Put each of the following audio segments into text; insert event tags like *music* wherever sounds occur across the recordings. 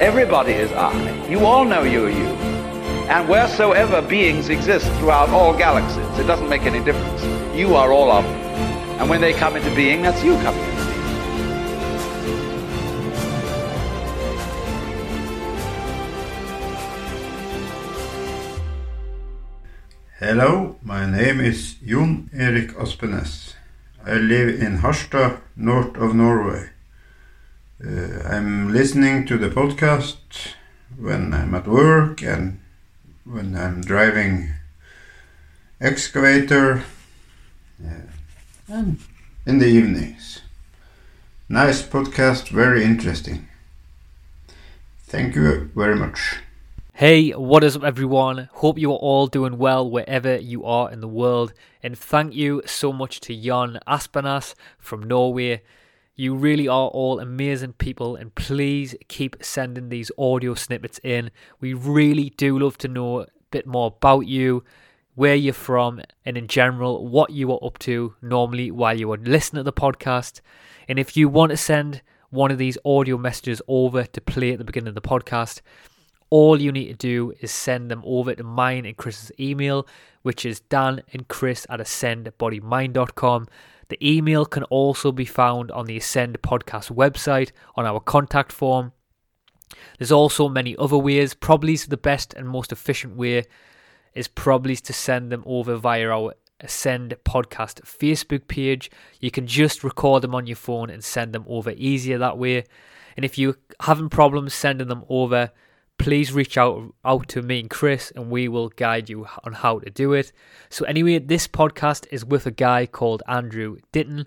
Everybody is I. You all know you're you. And wheresoever beings exist throughout all galaxies, it doesn't make any difference. You are all of them. And when they come into being, that's you coming into being. Hello, my name is Jon Erik Aspenes. I live in Harstad, north of Norway. Uh, I'm listening to the podcast when I'm at work and when I'm driving excavator uh, and in the evenings. Nice podcast, very interesting. Thank you very much. Hey, what is up, everyone? Hope you are all doing well wherever you are in the world. And thank you so much to Jan Aspenas from Norway. You really are all amazing people, and please keep sending these audio snippets in. We really do love to know a bit more about you, where you're from, and in general, what you are up to normally while you are listening to the podcast. And if you want to send one of these audio messages over to play at the beginning of the podcast, all you need to do is send them over to mine and Chris's email, which is dan and chris at ascendbodymind.com. The email can also be found on the Ascend podcast website on our contact form. There's also many other ways. Probably the best and most efficient way is probably to send them over via our Ascend podcast Facebook page. You can just record them on your phone and send them over easier that way. And if you're having problems sending them over, please reach out out to me and Chris and we will guide you on how to do it. So anyway, this podcast is with a guy called Andrew Ditton.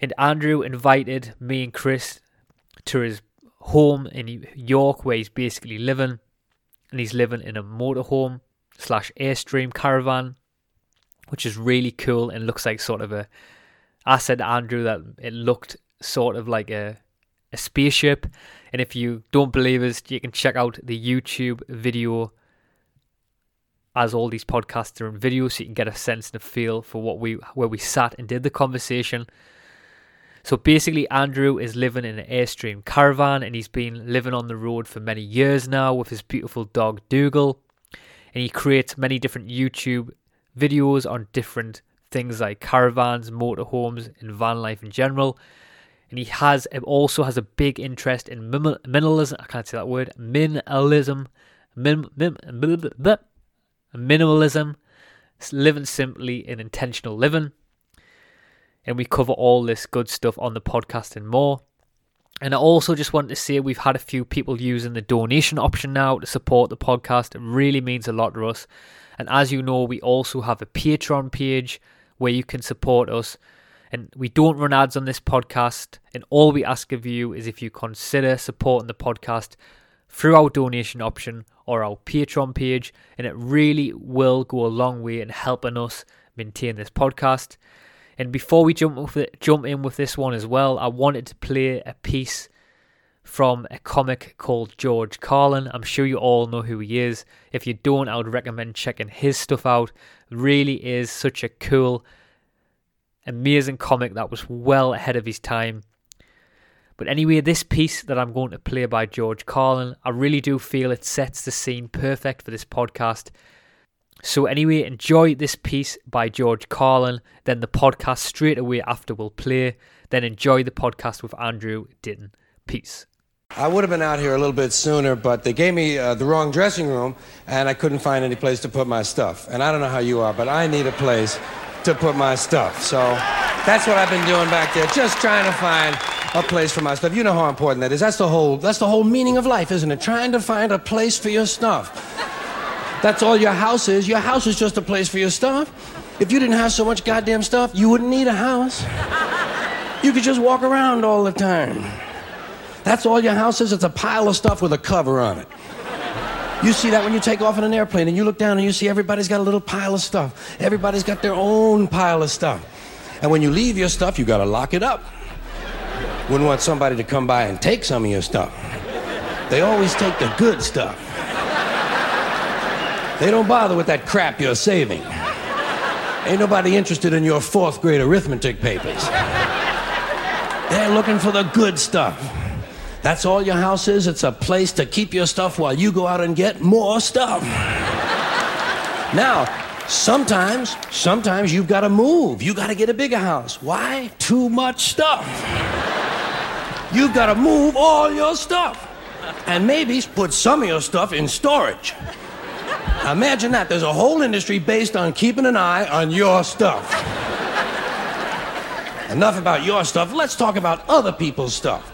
And Andrew invited me and Chris to his home in York where he's basically living. And he's living in a motorhome slash Airstream caravan, which is really cool and looks like sort of a I said to Andrew that it looked sort of like a a spaceship. And if you don't believe us, you can check out the YouTube video as all these podcasts are in video so you can get a sense and a feel for what we where we sat and did the conversation. So basically Andrew is living in an Airstream caravan and he's been living on the road for many years now with his beautiful dog Dougal. And he creates many different YouTube videos on different things like caravans, motorhomes, and van life in general and he has um, also has a big interest in minimalism. I can't say that word. Minimalism, min, min, minimalism, living simply and intentional living. And we cover all this good stuff on the podcast and more. And I also just wanted to say we've had a few people using the donation option now to support the podcast. It really means a lot to us. And as you know, we also have a Patreon page where you can support us and we don't run ads on this podcast. And all we ask of you is if you consider supporting the podcast through our donation option or our Patreon page. And it really will go a long way in helping us maintain this podcast. And before we jump with it, jump in with this one as well, I wanted to play a piece from a comic called George Carlin. I'm sure you all know who he is. If you don't, I would recommend checking his stuff out. Really is such a cool amazing comic that was well ahead of his time. But anyway, this piece that I'm going to play by George Carlin, I really do feel it sets the scene perfect for this podcast. So, anyway, enjoy this piece by George Carlin, then the podcast straight away after will play, then enjoy the podcast with Andrew Ditton. Peace. I would have been out here a little bit sooner, but they gave me uh, the wrong dressing room, and I couldn't find any place to put my stuff. And I don't know how you are, but I need a place to put my stuff. So that's what I've been doing back there, just trying to find a place for my stuff. You know how important that is. That's the whole that's the whole meaning of life, isn't it? Trying to find a place for your stuff. That's all your house is. Your house is just a place for your stuff. If you didn't have so much goddamn stuff, you wouldn't need a house. You could just walk around all the time. That's all your house is. It's a pile of stuff with a cover on it. You see that when you take off in an airplane and you look down and you see everybody's got a little pile of stuff. Everybody's got their own pile of stuff. And when you leave your stuff, you got to lock it up. Wouldn't want somebody to come by and take some of your stuff. They always take the good stuff. They don't bother with that crap you're saving. Ain't nobody interested in your fourth grade arithmetic papers. They're looking for the good stuff. That's all your house is. It's a place to keep your stuff while you go out and get more stuff. Now, sometimes, sometimes you've got to move. You got to get a bigger house. Why? Too much stuff. You've got to move all your stuff. And maybe put some of your stuff in storage. Imagine that. There's a whole industry based on keeping an eye on your stuff. Enough about your stuff. Let's talk about other people's stuff.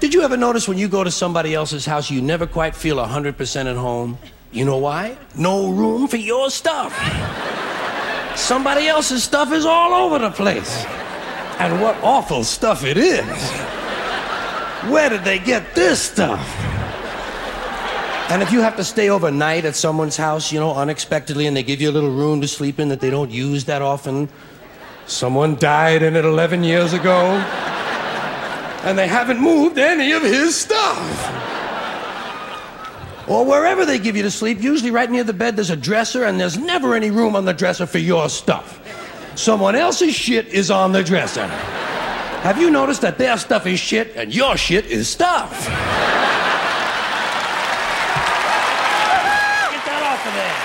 Did you ever notice when you go to somebody else's house, you never quite feel 100% at home? You know why? No room for your stuff. Somebody else's stuff is all over the place. And what awful stuff it is. Where did they get this stuff? And if you have to stay overnight at someone's house, you know, unexpectedly, and they give you a little room to sleep in that they don't use that often, someone died in it 11 years ago, and they haven't moved any of his stuff. Or wherever they give you to sleep, usually right near the bed, there's a dresser, and there's never any room on the dresser for your stuff. Someone else's shit is on the dresser. Have you noticed that their stuff is shit and your shit is stuff? Get that off of there.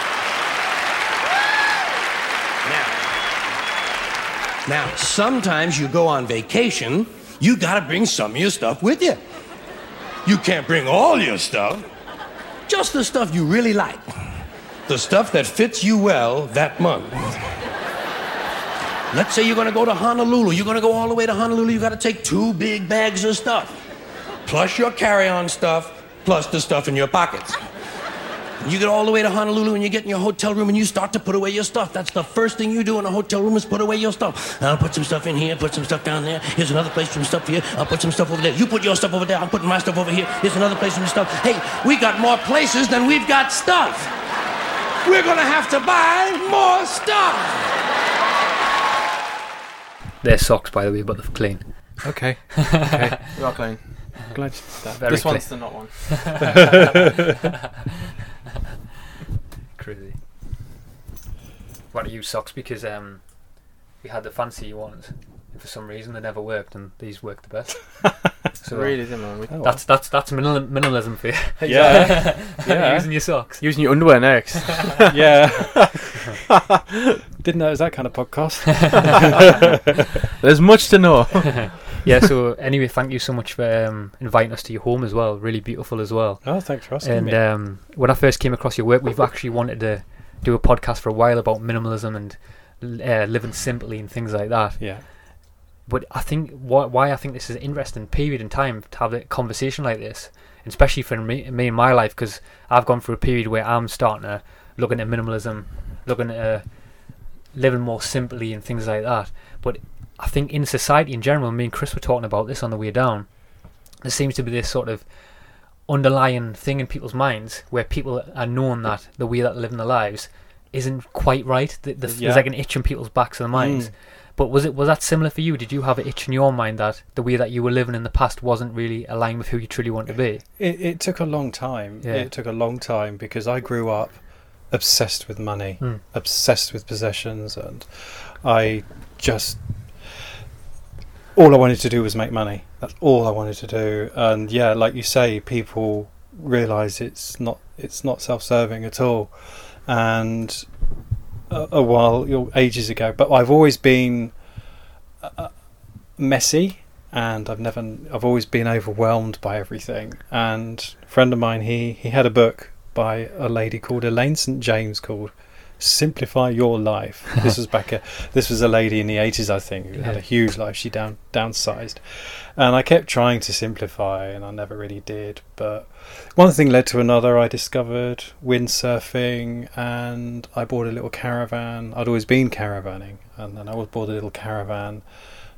Now, now, sometimes you go on vacation, you gotta bring some of your stuff with you. You can't bring all your stuff, just the stuff you really like. The stuff that fits you well that month. Let's say you're gonna go to Honolulu. You're gonna go all the way to Honolulu. You gotta take two big bags of stuff, plus your carry on stuff, plus the stuff in your pockets. You get all the way to Honolulu and you get in your hotel room and you start to put away your stuff. That's the first thing you do in a hotel room is put away your stuff. I'll put some stuff in here, put some stuff down there. Here's another place for some stuff here. I'll put some stuff over there. You put your stuff over there. I'm putting my stuff over here. Here's another place for some stuff. Hey, we got more places than we've got stuff. We're gonna have to buy more stuff. They're socks, by the way, but they're clean. Okay. Okay. *laughs* we are clean. Glad you did that. Very this clean. one's the not one. *laughs* *laughs* Crazy. Do you use socks? Because um, we had the fancy ones, for some reason they never worked, and these worked the best. *laughs* so uh, really, didn't we? Oh, that's that's that's minimal, minimalism for you. *laughs* Yeah. *laughs* Yeah. using your socks. Using your underwear next. yeah. Didn't know it was that kind of podcast. There's much to know. yeah. So anyway, thank you so much for um, inviting us to your home as well. Really beautiful as well. oh, thanks for asking And me. um, when I first came across your work, we've actually wanted to do a podcast for a while about minimalism and uh, living simply and things like that. yeah. But I think why, why I think this is an interesting period in time to have a conversation like this, especially for me, me in my life, because I've gone through a period where I'm starting to looking at minimalism, looking at uh, living more simply and things like that. But I think in society in general, me and Chris were talking about this on the way down. There seems to be this sort of underlying thing in people's minds where people are known that the way that they're living their lives isn't quite right. Th- There's, Yeah. there's like an itch in people's backs and minds. Mm. But was it was that similar for you? Did you have an itch in your mind that the way that you were living in the past wasn't really aligned with who you truly want to be? It, it took a long time. Yeah. It took a long time because I grew up obsessed with money, Mm. obsessed with possessions, and I just all I wanted to do was make money. That's all I wanted to do. And yeah, like you say, people realise it's not it's not self-serving at all. And a, a while, you know, ages ago, but I've always been uh, uh, messy and I've never I've always been overwhelmed by everything. And a friend of mine, he he had a book by a lady called Elaine St James called Simplify Your Life. This *laughs* was back a this was a lady in the eighties, I think, who had a huge life. She down downsized, and I kept trying to simplify, and I never really did. But one thing led to another. I discovered windsurfing, and I bought a little caravan. I'd always been caravanning, and then I bought a little caravan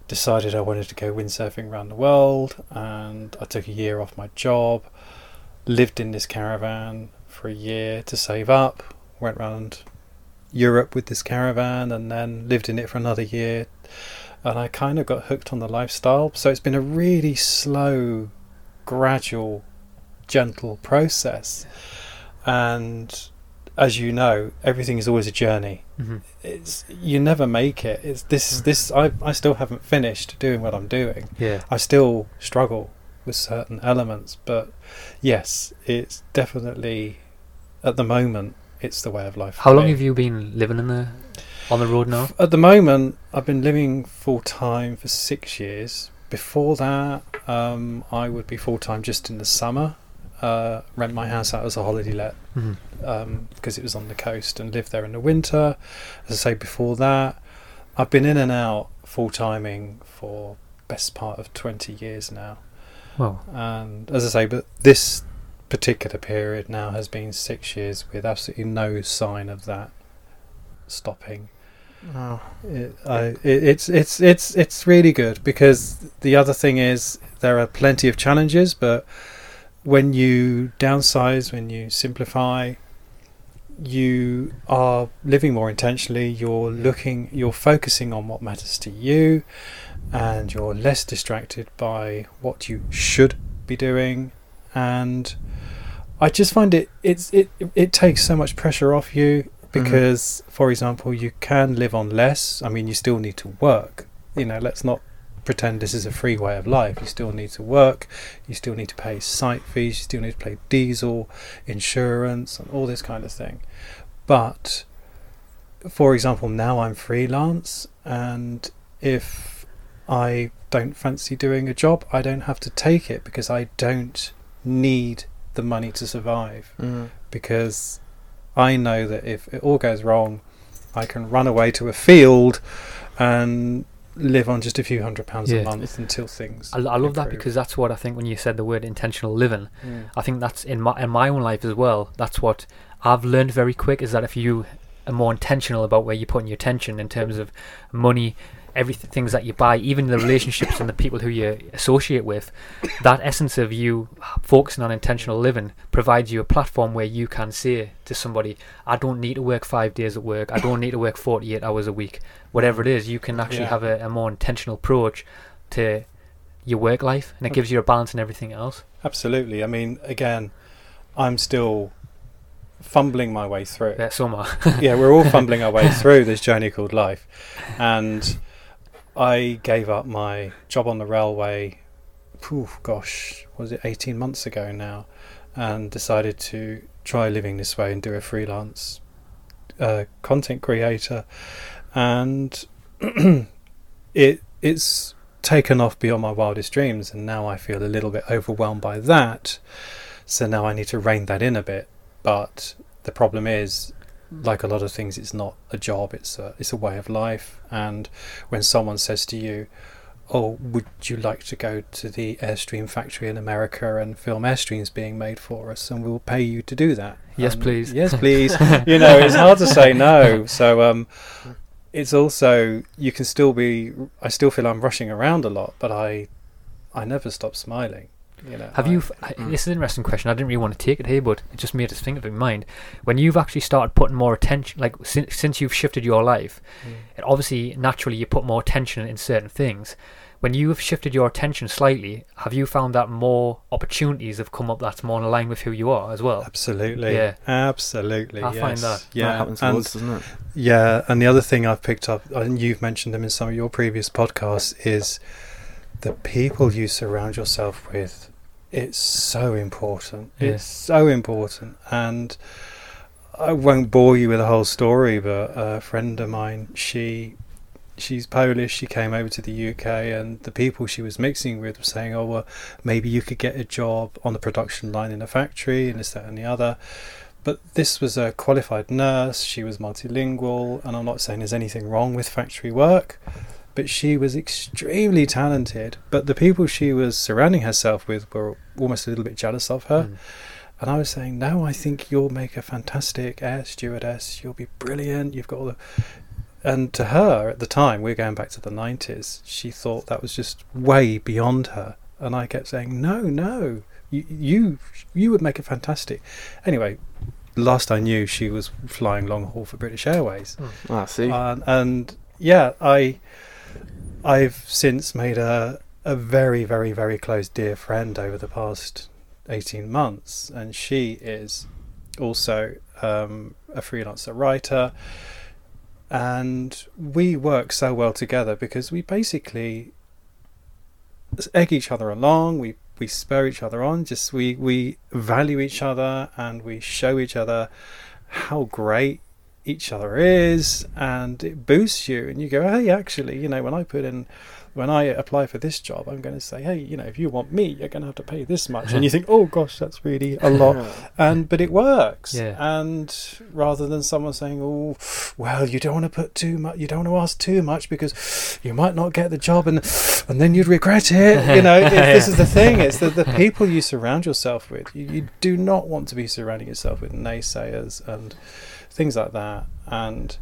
decided I wanted to go windsurfing around the world, and I took a year off my job, lived in this caravan for a year to save up. Went round Europe with this caravan, and then lived in it for another year. And I kind of got hooked on the lifestyle. So it's been a really slow, gradual, gentle process. And as you know, everything is always a journey. Mhm. It's you never make it. It's this is this. I I still haven't finished doing what I'm doing. Yeah. I still struggle with certain elements, but yes, it's definitely at the moment it's the way of life. How long me. have you been living in the on the road now? At the moment, I've been living full time for six years. Before that, um, I would be full time just in the summer. Uh, rent my house out as a holiday let Mhm. um, because it was on the coast and live there in the winter. As I say, before that, I've been in and out full timing for best part of twenty years now. Well, And as I say, but this particular period now has been six years with absolutely no sign of that stopping. Oh. It, it, it's it's it's it's really good because the other thing is there are plenty of challenges, but when you downsize, when you simplify, you are living more intentionally. You're looking, you're focusing on what matters to you, and you're less distracted by what you should be doing. And I just find it it's it it takes so much pressure off you because, for example, you can live on less. I mean, you still need to work. You know, let's not pretend this is a free way of life. You still need to work. You still need to pay site fees. You still need to pay diesel, insurance, and all this kind of thing. But, for example, now I'm freelance, and if I don't fancy doing a job, I don't have to take it because I don't need the money to survive Mm. because I know that if it all goes wrong, I can run away to a field and live on just a few hundred pounds Yeah. a month until things. I, I love that because that's what I think when you said the word intentional living. Mm. I think that's in my in my own life as well. That's what I've learned very quick is that if you are more intentional about where you're putting your attention in terms of money, everything things that you buy, even the relationships and the people who you associate with, that essence of you focusing on intentional living provides you a platform where you can say to somebody, I don't need to work five days at work, I don't need to work forty eight hours a week. Whatever it is, you can actually Yeah. have a, a more intentional approach to your work life and it gives you a balance in everything else. Absolutely. I mean, again, I'm still fumbling my way through. Yeah, so am I. yeah, we're all *laughs* fumbling our way through this journey called life. And I gave up my job on the railway, gosh, was it 18 months ago now, and decided to try living this way and do a freelance uh, content creator. And *clears throat* it it's taken off beyond my wildest dreams, and now I feel a little bit overwhelmed by that. So now I need to rein that in a bit. But the problem is, like a lot of things, it's not a job; it's a it's a way of life. And when someone says to you, "Oh, would you like to go to the Airstream factory in America and film Airstreams being made for us, and we'll pay you to do that?" Yes, And please. Yes, *laughs* please. you know, it's hard to say no. So, um, it's also you can still be. I still feel I'm rushing around a lot, but I, I never stop smiling. You know, Have I- you? f- I- This is an interesting question. I didn't really want to take it here, but it just made us think of it in mind. When you've actually started putting more attention, like since since you've shifted your life, Mm. it obviously naturally you put more attention in certain things. When you have shifted your attention slightly, have you found that more opportunities have come up that's more in line with who you are as well? Absolutely. Yeah. Absolutely. I yes. find that. Yeah. that happens to and, us, doesn't it? yeah. And the other thing I've picked up, and you've mentioned them in some of your previous podcasts, is the people you surround yourself with. It's so important. Yeah. It's so important. And I won't bore you with the whole story, but a friend of mine, she she's Polish. She came over to the UK, and the people she was mixing with were saying, "Oh, well, maybe you could get a job on the production line in a factory, and this, that, and the other." But this was a qualified nurse. She was multilingual, and I'm not saying there's anything wrong with factory work, but she was extremely talented. But the people she was surrounding herself with were almost a little bit jealous of her. Mm. And I was saying, no, I think you'll make a fantastic air stewardess. You'll be brilliant. You've got all the. And to her at the time, we're going back to the 90s, she thought that was just way beyond her. And I kept saying, no, no, you you, you would make it fantastic. Anyway, last I knew, she was flying long haul for British Airways, Ah, see. and, and yeah, I I've since made a a very very very close dear friend over the past eighteen months, and she is also um, a freelancer writer, and we work so well together because we basically egg each other along. We we spur each other on. Just we we value each other and we show each other how great each other is, and it boosts you. And you go, hey, actually, you know, when I put in. When I apply for this job, I'm going to say, "Hey, you know, if you want me, you're going to have to pay this much." And you think, "Oh gosh, that's really a lot," *laughs* and but it works. Yeah. And rather than someone saying, "Oh, well, you don't want to put too much, you don't want to ask too much because you might not get the job, and and then you'd regret it." *laughs* You know, it, this is the thing. It's the, the people you surround yourself with. You, you do not want to be surrounding yourself with naysayers and things like that. And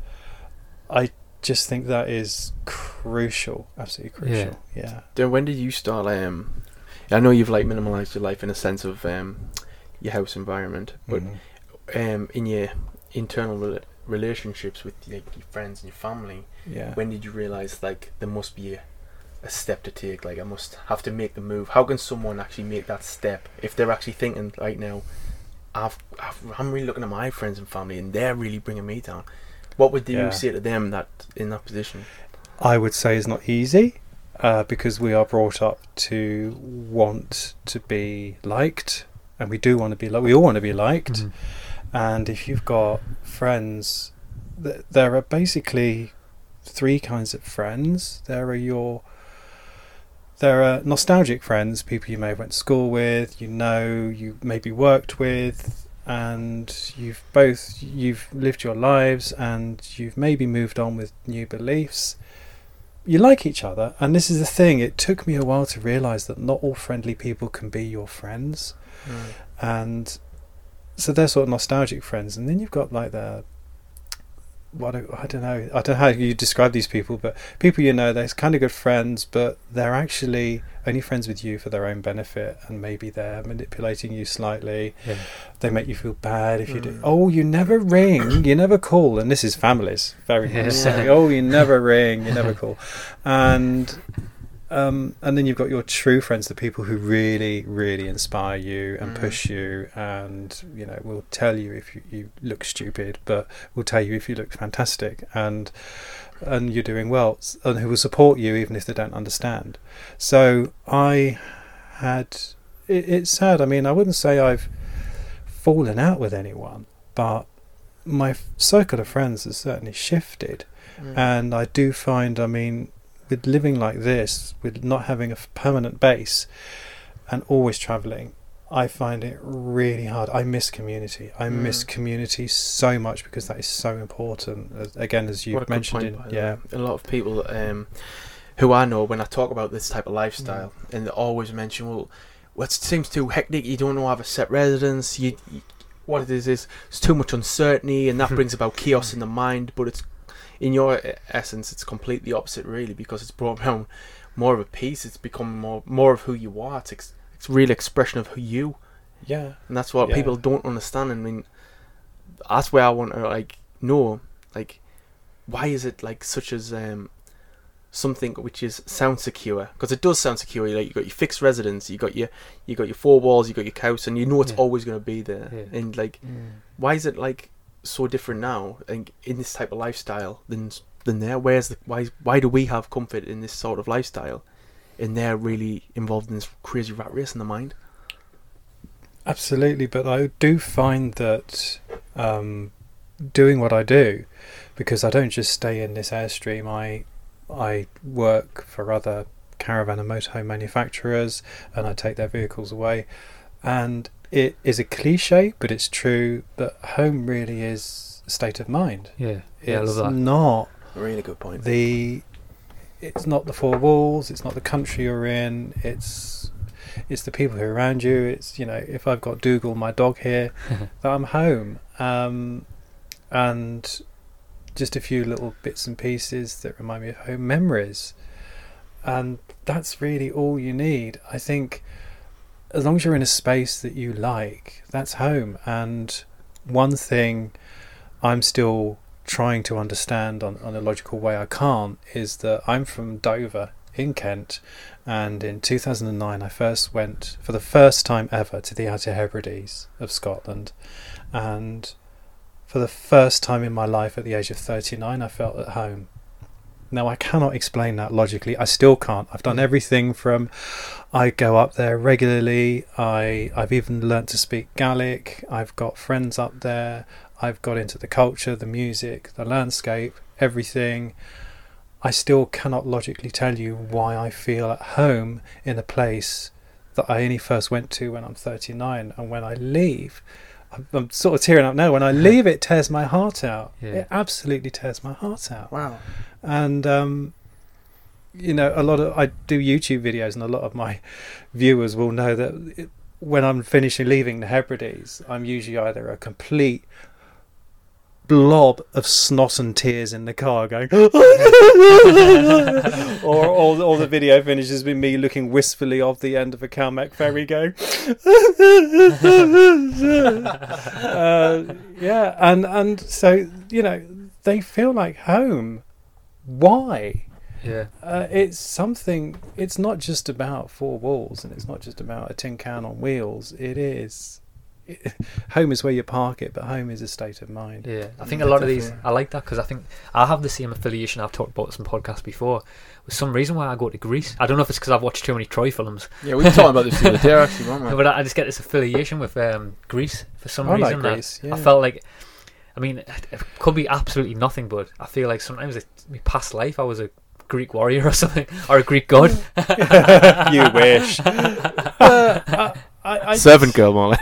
I just think that is crucial, absolutely crucial. Yeah. Then when did you start? Um, I know you've like minimalized your life in a sense of um, your house environment, but Mhm. um, in your internal rela- relationships with like, your friends and your family, yeah. when did you realize like there must be a, a step to take? Like I must have to make the move. How can someone actually make that step if they're actually thinking right now? I've, I've I'm really looking at my friends and family, and they're really bringing me down. What would you Yeah. say to them that in that position? I would say is not easy uh, because we are brought up to want to be liked, and we do want to be like we all want to be liked. Mhm. And if you've got friends, th- there are basically three kinds of friends. There are your there are nostalgic friends, people you may have went to school with, you know, you maybe worked with, and you've both you've lived your lives and you've maybe moved on with new beliefs. You like each other, and this is the thing. It took me a while to realize that not all friendly people can be your friends, and so they're sort of nostalgic friends. And then you've got like the what do- I don't know. I don't know how you describe these people, but people you know, they're kind of good friends, but they're actually only friends with you for their own benefit, and maybe they're manipulating you slightly. Yeah. They make you feel bad if you do. Mm. Oh, you never ring, you never call, and this is families very Yeah. much so. Oh, you never ring, you never *laughs* call, and um, and then you've got your true friends, the people who really, really inspire you and Mm. push you, and you know will tell you if you, you look stupid, but will tell you if you look fantastic, and and you're doing well, and who will support you even if they don't understand. So I had. It, it's sad. I mean, I wouldn't say I've fallen out with anyone, but my circle of friends has certainly shifted Mm. and I do find, I mean, with living like this, with not having a permanent base and always traveling, I find it really hard. I miss community. I miss Mm. community so much because that is so important. As- Again, as you mentioned, in, yeah, a lot of people um, who I know when I talk about this type of lifestyle, and they always mention, well, well, it seems too hectic. You don't know have a set residence. You, you- what it is is it's too much uncertainty, and that *laughs* brings about chaos in the mind. But it's in your essence, it's completely opposite, really, because it's brought *laughs* around more of a peace. It's become more more of who you are. It's ex- it's real expression of who you, yeah, and that's what Yeah. people don't understand. I mean, that's where I want to like know, like, why is it like such as um something which is sound secure? Because it does sound secure. Like you got your fixed residence, you got your you got your four walls, you got your house, and you know it's Yeah. always going to be there. Yeah. And like, why is it like so different now? In this type of lifestyle than than there? Where's the why? Why do we have comfort in this sort of lifestyle? And they're really involved in this crazy rat race in the mind. Absolutely, but I do find that um, doing what I do, because I don't just stay in this airstream. I I work for other caravan and motorhome manufacturers, and I take their vehicles away. And it is a cliche, but it's true that home really is a state of mind. Yeah, yeah, I it's love that. not Really good point. the it's not the four walls it's not the country you're in it's it's the people who are around you it's you know if i've got dougal my dog here *laughs* that i'm home um and just a few little bits and pieces that remind me of home memories and that's really all you need i think as long as you're in a space that you like, that's home. And one thing I'm still trying to understand on, on a logical way I can't is that I'm from Dover in Kent and in 2009 I first went for the first time ever to the Outer Hebrides of Scotland and for the first time in my life at the age of 39 I felt at home now I cannot explain that logically. I still can't. I've done mm. everything from I go up there regularly. I I've even learnt to speak Gaelic. I've got friends up there. I've got into the culture, the music, the landscape, everything. I still cannot logically tell you why I feel at home in a place that I only first went to when I'm 39. And when I leave, I'm, I'm sort of tearing up now. When I *laughs* leave, it tears my heart out. Yeah. It absolutely tears my heart out. Wow. And, um, you know, a lot of I do YouTube videos, and a lot of my *laughs* viewers will know that it, when I'm finishing leaving the Hebrides, I'm usually either a complete blob of snot and tears in the car going *laughs* or, or or the video finishes with me looking wistfully off the end of a Calmac ferry going *laughs* uh, yeah and and so you know they feel like home. Why? Yeah. uh, it's something it's not just about four walls and it's not just about a tin can on wheels. It is *laughs* home is where you park it but home is a state of mind Yeah, I think a lot of these, I like that because I think I have the same affiliation I've talked about some podcasts before. With some reason why I go to Greece, I don't know if it's because I've watched too many Troy films, Yeah, we were talking about this the other day, *laughs* actually, weren't we? but I I just get this affiliation with um, Greece for some I reason. that Greece, I felt like, I mean, it it could be absolutely nothing, but I feel like sometimes it, my past life I was a Greek warrior or something, or a Greek god. *laughs* you wish Uh, I, I, I Servant girl, Molly. *laughs* *laughs*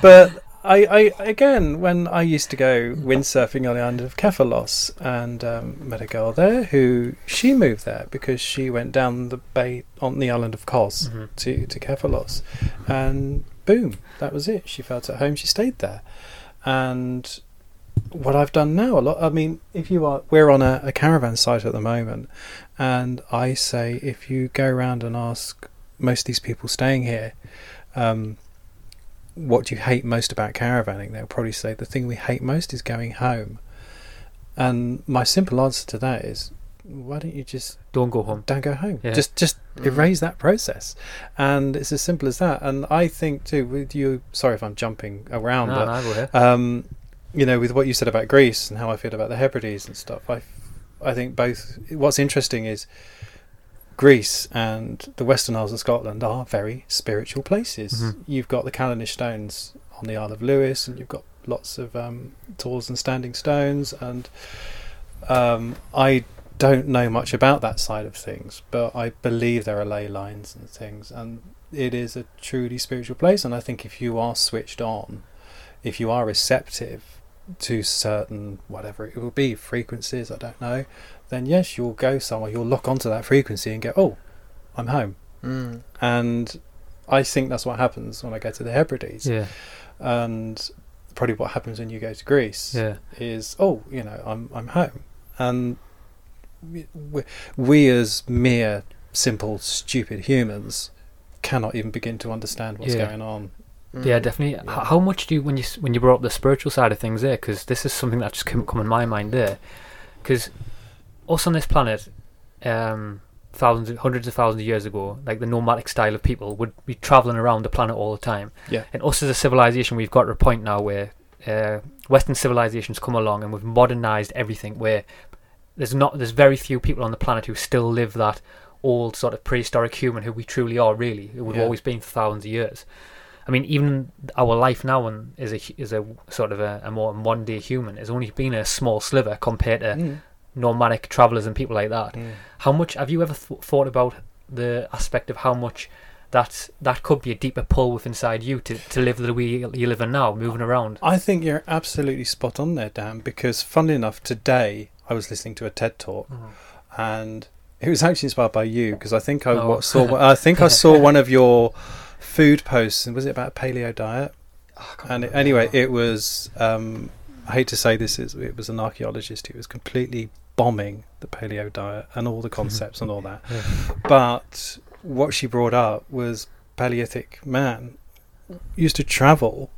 but I, I again when I used to go windsurfing on the island of Kefalos, and um, met a girl there who she moved there because she went down the bay on the island of Kos Mhm. to to Kefalos. And boom that was it. She felt at home. She stayed there. And what I've done now a lot I mean if you are we're on a, a caravan site at the moment and I say if you go around and ask most of these people staying here um, what do you hate most about caravanning? They'll probably say the thing we hate most is going home. And my simple answer to that is, why don't you just don't go home. don't go home? Yeah. Just just Mm. erase that process. And it's as simple as that. And I think too, with you, sorry if I'm jumping around, No, but no, go ahead. um, you know, with what you said about Greece and how I feel about the Hebrides and stuff, I, I think both. What's interesting is Greece and the Western Isles of Scotland are very spiritual places. Mhm. You've got the Callanish stones on the Isle of Lewis, and you've got lots of um, tools and standing stones. And um, I don't know much about that side of things, but I believe there are ley lines and things, and it is a truly spiritual place. And I think if you are switched on, if you are receptive to certain whatever it will be frequencies, I don't know, then yes, you'll go somewhere, you'll lock onto that frequency and go, oh, I'm home. Mm. And I think that's what happens when I go to the Hebrides, Yeah, and probably what happens when you go to Greece yeah, is, oh, you know, I'm I'm home, and we, we, we as mere simple stupid humans cannot even begin to understand what's Yeah. going on. Mm. yeah, definitely. Yeah. How much do you when you when you brought up the spiritual side of things there? Because this is something that just came come in my mind there. Because us on this planet, um, thousands, hundreds of thousands of years ago, like the nomadic style of people would be traveling around the planet all the time. Yeah. And us as a civilization, we've got to a point now where uh, Western civilizations come along and we've modernized everything. Where there's not, there's very few people on the planet who still live that old sort of prehistoric human who we truly are. Really, who we've Yeah. always been for thousands of years. I mean, even our life now and is a is a sort of a, a more modern day human has only been a small sliver compared to Mm. nomadic travelers and people like that. Mm. How much have you ever th- thought about the aspect of how much that that could be a deeper pull within inside you to, to live the way you- you're living now, moving around? I think you're absolutely spot on there, Dan. Because funnily enough, today I was listening to a TED talk, and it was actually inspired by you because I think I Oh. saw *laughs* I think I saw one of your food posts, and was it about paleo diet? And it, anyway, it was. Um, I hate to say this, is it was an archaeologist who was completely bombing the paleo diet and all the *laughs* concepts and all that. Yeah. But what she brought up was Paleolithic man used to travel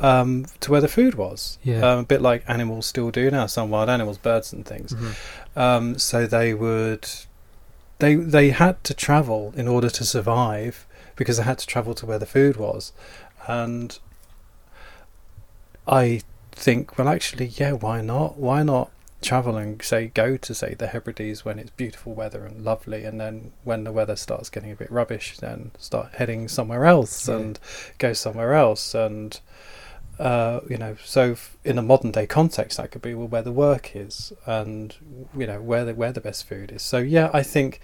um, to where the food was. Yeah. Um, a bit like animals still do now, some wild animals, birds and things. Mhm. Um, so they would, they they had to travel in order to survive because I had to travel to where the food was, and I think, well, actually, yeah, why not? Why not travel and say go to say the Hebrides when it's beautiful weather and lovely, and then when the weather starts getting a bit rubbish, then start heading somewhere else Yeah. and go somewhere else and. Uh, you know, so f- in a modern day context, that could be well where the work is, and you know where the where the best food is. So yeah, I think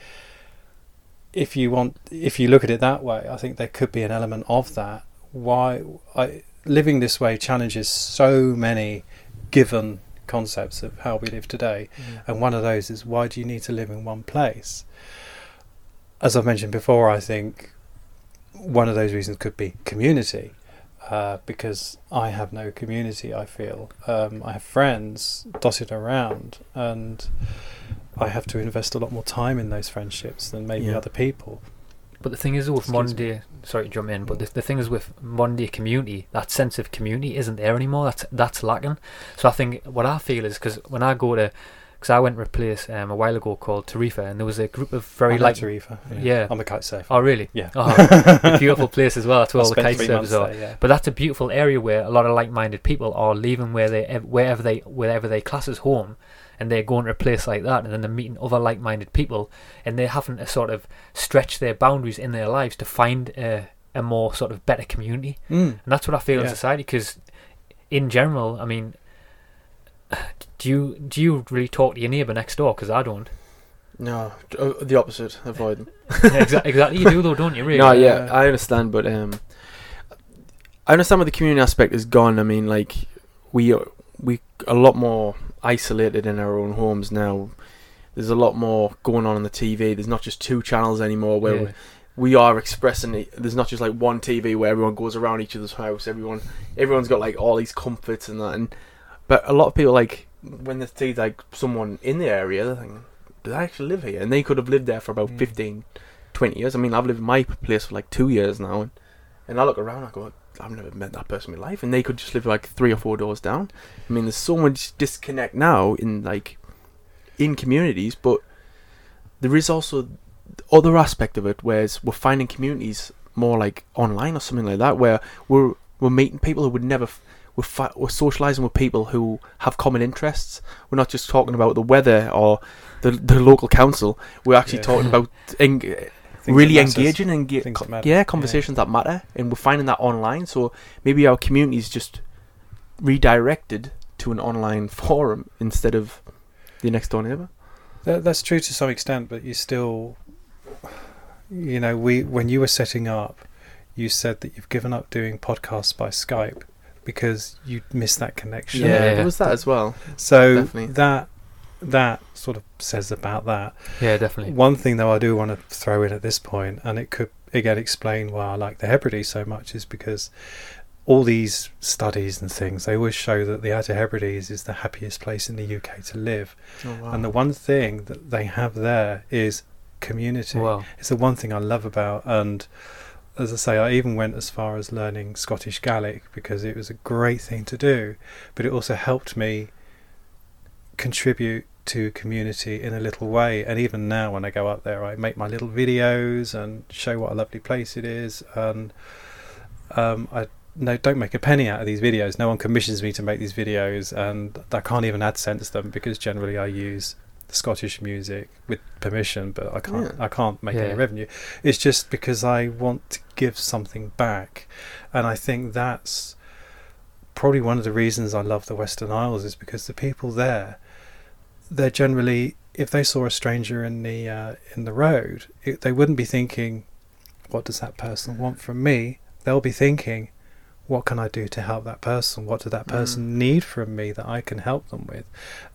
if you want, if you look at it that way, I think there could be an element of that. Why I, living this way challenges so many given concepts of how we live today, and one of those is why do you need to live in one place? As I've mentioned before, I think one of those reasons could be community. Uh, because I have no community, I feel. Um, I have friends dotted around, and I have to invest a lot more time in those friendships than maybe Yeah. other people. But the thing is with Excuse modern me. day, sorry to jump in, but the, the thing is with modern day community, that sense of community isn't there anymore. That's that's lacking. So I think what I feel is because when I go to, because I went to a place um, a while ago called Tarifa, and there was a group of very I like, Tarifa, yeah. I'm a kite surfer. oh really? Yeah. Oh, *laughs* a beautiful place as well. That's where I all the spent kite three surfers are. there, yeah. But that's a beautiful area where a lot of like-minded people are leaving where they wherever they wherever they class as home, and they're going to a place like that, and then they're meeting other like-minded people, and they're having to sort of stretch their boundaries in their lives to find a, a more sort of better community, Mm. and that's what I feel in society. Because in general, I mean, *sighs* do you do you really talk to your neighbour next door? Because I don't. No, uh, the opposite. Avoid them. *laughs* exactly, exactly. You do though, don't you? Really? No, yeah, Yeah. I understand, but um, I understand where the community aspect is gone. I mean, like we are- we a lot more isolated in our own homes now. There's a lot more going on on the TV. There's not just two channels anymore where Yeah. we are expressing it. There's not just like one TV where everyone goes around each other's house. Everyone, everyone's got like all these comforts and that. And but a lot of people like when they see like someone in the area, they think, "Do they actually live here?" And they could have lived there for about Mm. 15, 20 years. I mean, I've lived in my place for like two years now, and, and I look around, I go, "I've never met that person in my life," and they could just live like three or four doors down. I mean, there's so much disconnect now in like in communities, but there is also the other aspect of it, whereas we're finding communities more like online or something like that, where we're we're meeting people who would never. F- we're, fi- we're socializing with people who have common interests. We're not just talking about the weather or the the local council. We're actually Yeah. talking *laughs* about Things really engaging and Things enga- that matter, yeah yeah. conversations that matter, and we're finding that online. So maybe our community is just redirected to an online *laughs* forum instead of the next door neighbor. That, that's true to some extent, but you still, you know, we when you were setting up, you said that you've given up doing podcasts by Skype because you missed that connection. Yeah. there was that as well. So Definitely. that that sort of says about that. Yeah, definitely. One thing though I do want to throw in at this point, and it could again explain why I like the Hebrides so much, is because all these studies and things they always show that the Outer Hebrides is the happiest place in the UK to live. Oh, wow. And the one thing that they have there is community. Wow. It's the one thing I love about and as I say, I even went as far as learning Scottish Gaelic because it was a great thing to do, but it also helped me contribute to community in a little way. And even now, when I go up there, I make my little videos and show what a lovely place it is. And um, I no, don't make a penny out of these videos. No one commissions me to make these videos, and I can't even AdSense them because generally I use Scottish music with permission, but I can't. Yeah. I can't make Yeah. any revenue. It's just because I want to give something back, and I think that's probably one of the reasons I love the Western Isles is because the people there, they're generally if they saw a stranger in the uh, in the road, it, they wouldn't be thinking, "What does that person want from me?" They'll be thinking, "What can I do to help that person? What does that person need from me that I can help them with?"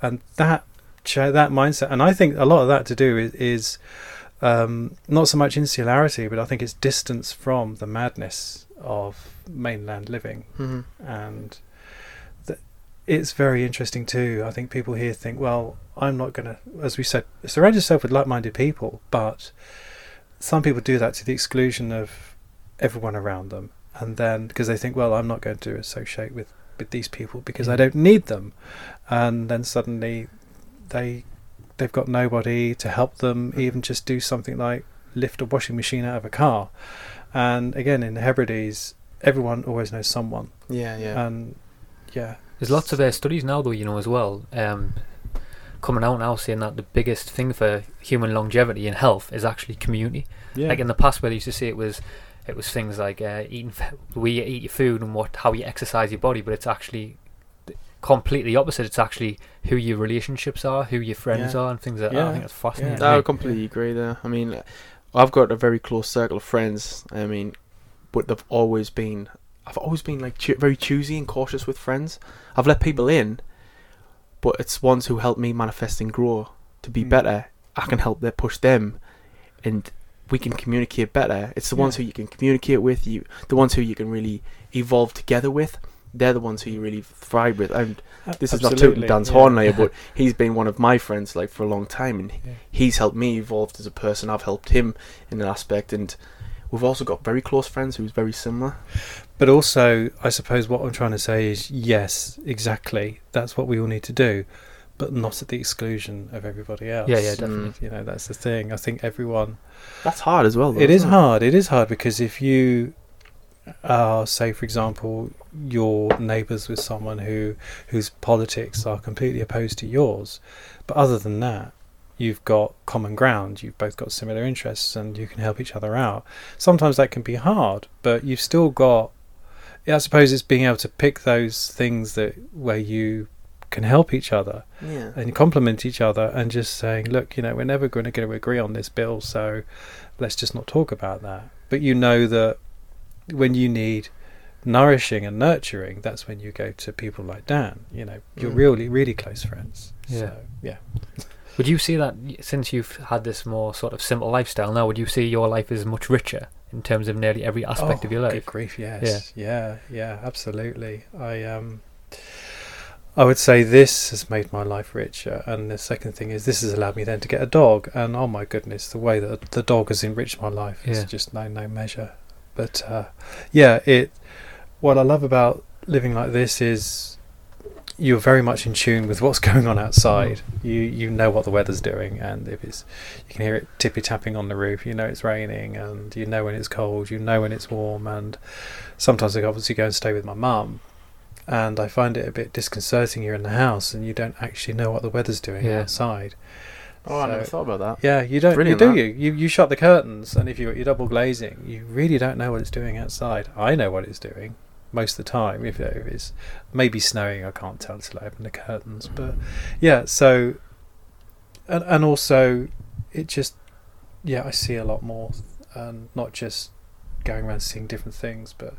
And that that mindset, and I think a lot of that to do is, is um, not so much insularity, but I think it's distance from the madness of mainland living Mhm. and it's very interesting too. I think people here think, well, I'm not going to, as we said, surround yourself with like-minded people, but some people do that to the exclusion of everyone around them, and then because they think, well, I'm not going to associate with with these people because I mm. don't need them, and then suddenly they they've got nobody to help them mm. even just do something like lift a washing machine out of a car, and again in the Hebrides, everyone always knows someone, Yeah, yeah. and yeah, There's lots of uh, studies now, though, you know, as well, um, coming out now saying that the biggest thing for human longevity and health is actually community. yeah, Like in the past, where they used to say it was, it was things like uh, eating f- the way you eat your food and what how you exercise your body, but it's actually completely opposite. It's actually who your relationships are, who your friends Yeah. are, and things like that. I think that's fascinating. No, I to me. completely agree there. I mean, I've got a very close circle of friends. I mean, but they've always been. I've always been like choo- very choosy and cautious with friends. I've let people in, but it's ones who help me manifest and grow to be Mm. better. I can help them push them, and we can communicate better. It's the ones who you can communicate with. You, the ones who you can really evolve together with. They're the ones who you really thrive with. And this is not tooting Absolutely, Dan's yeah. horn but *laughs* he's been one of my friends like for a long time, and Yeah. he's helped me evolve as a person. I've helped him in an aspect, and we've also got very close friends who's very similar. But also, I suppose what I'm trying to say is yes, exactly. That's what we all need to do, but not at the exclusion of everybody else. Yeah, yeah, definitely. You know, that's the thing. I think everyone. That's hard as well. Though, It is isn't hard. It is hard because if you are, say, for example, your neighbours with someone who whose politics are completely opposed to yours, but other than that, you've got common ground. You've both got similar interests, and you can help each other out. Sometimes that can be hard, but you've still got. Yeah, I suppose it's being able to pick those things that where you can help each other Yeah. and complement each other and just saying, look, you know, we're never going to get to agree on this bill, so let's just not talk about that. But you know that when you need nourishing and nurturing, that's when you go to people like Dan. You know, you're Mm. really, really close friends. Yeah. So, yeah. Would you see that since you've had this more sort of simple lifestyle now, would you see your life as much richer in terms of nearly every aspect Oh, of your Good life? grief, yes. Yeah. yeah, absolutely. I um I would say this has made my life richer and the second thing is this has allowed me then to get a dog and oh my goodness, the way that the dog has enriched my life is Yeah. just no no measure. But uh yeah, it what I love about living like this is you're very much in tune with what's *laughs* going on outside. You you know what the weather's doing, and if it's you can hear it tippy tapping on the roof. You know it's raining, and you know when it's cold. You know when it's warm, and sometimes I obviously go and stay with my mum, and I find it a bit disconcerting. You're in the house, and you don't actually know what the weather's doing Yeah. outside. Oh, I never thought about that. Yeah, you don't. Brilliant, you do that. you? You you shut the curtains, and if you're you're double glazing, you really don't know what it's doing outside. I know what it's doing most of the time. If, if it's maybe snowing, I can't tell until I open the curtains. But yeah, so and and also it just yeah, I see a lot more, and not just going around seeing different things, but